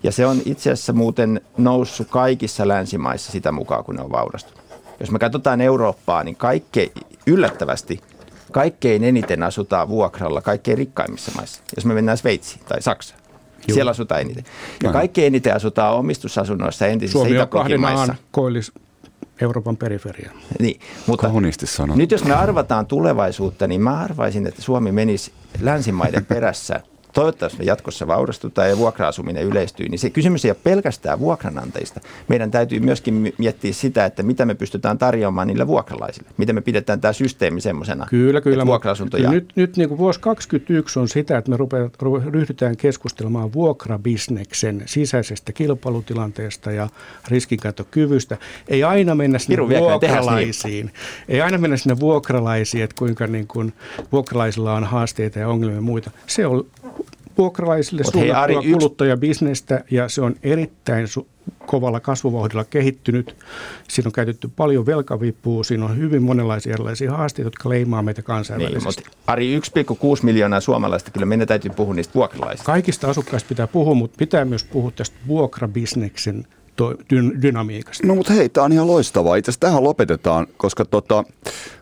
Ja se on itse asiassa muuten noussut kaikissa länsimaissa sitä mukaan, kun ne on vaurastunut. Jos me katsotaan Eurooppaa, niin kaikkein, yllättävästi kaikkein eniten asutaan vuokralla kaikkein rikkaimmissa maissa. Jos me mennään Sveitsiin tai Saksaan, Juu. siellä asutaan eniten. Ja Aivan. kaikkein eniten asutaan omistusasunnoissa entisissä Suomi on kahden maan koillis Euroopan periferia. Niin, mutta Kauniisti sanottu. nyt jos me arvataan tulevaisuutta, niin mä arvaisin, että Suomi menisi länsimaiden perässä. Toivottavasti me jatkossa vaurastutaan ja vuokra-asuminen yleistyy, niin se kysymys ei ole pelkästään vuokranantajista. Meidän täytyy myöskin mi- miettiä sitä, että mitä me pystytään tarjoamaan niille vuokralaisille. Miten me pidetään tämä systeemi semmoisena, Kyllä, kyllä. vuokra-asuntoja... Kyllä Nyt, nyt niin kuin vuosi 2021 on sitä, että me rupeat, ru- ryhdytään keskustelemaan vuokrabisneksen sisäisestä kilpailutilanteesta ja riskinkäyttökyvystä. Ei aina mennä sinne Pirun vuokralaisiin. Ei aina mennä sinne vuokralaisiin, että kuinka niin kuin vuokralaisilla on haasteita ja ongelmia ja muita. Se on vuokralaisille Mut hei, suunnattua Ari, yksi- kuluttajabisnestä ja se on erittäin su- kovalla kasvuvauhdilla kehittynyt. Siinä on käytetty paljon velkavipua, siinä on hyvin monenlaisia erilaisia haasteita, jotka leimaa meitä Niin, kansainvälisesti. mutta Ari, 1,6 miljoonaa suomalaista, kyllä meidän täytyy puhua niistä vuokralaisista. Kaikista asukkaista pitää puhua, mutta pitää myös puhua tästä vuokrabisneksen to- dy- dynamiikasta. No mutta hei, tämä on ihan loistavaa. Itse asiassa tähän lopetetaan, koska tota,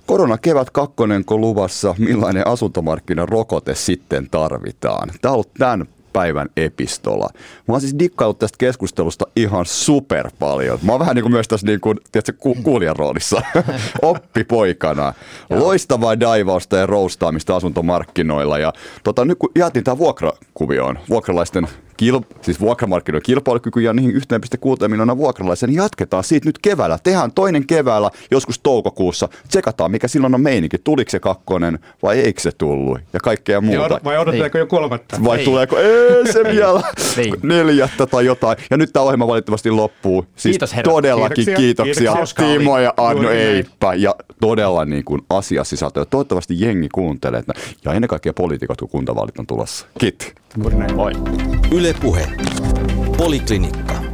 korona kevät kakkonen kun luvassa, millainen asuntomarkkinan rokote sitten tarvitaan. Tämä on ollut tämän päivän epistola. Mä oon siis dikkaillut tästä keskustelusta ihan super paljon. Mä oon vähän niin kuin myös tässä niin kuin, tiedätkö, ku- kuulijan roolissa, oppipoikana. Loistavaa daivausta ja roustaamista asuntomarkkinoilla. Ja tota, nyt kun jäätiin tämä vuokrakuvioon, vuokralaisten kil, siis vuokramarkkinoiden kilpailukyky ja niihin 1,6 miljoonaa vuokralaisen, niin jatketaan siitä nyt keväällä. Tehdään toinen keväällä, joskus toukokuussa. Tsekataan, mikä silloin on meininki. Tuliko se kakkonen vai eikö se tullut? Ja kaikkea muuta. Vai odotetaanko jo kolmatta? Vai Ei. tuleeko ei, se vielä Niin. neljättä tai jotain. Ja nyt tämä ohjelma valitettavasti loppuu. Siis Kiitos, herrat. todellakin Kiitoksia. kiitoksia, Kiitoksia. Timo ja näin. Eipä. Ja todella niin kuin asiasisältöä. Toivottavasti jengi kuuntelee. että- Ja ennen kaikkea poliitikot, kun kuntavaalit on tulossa. Näin. Moi. Yle Puhe. Poliklinikka.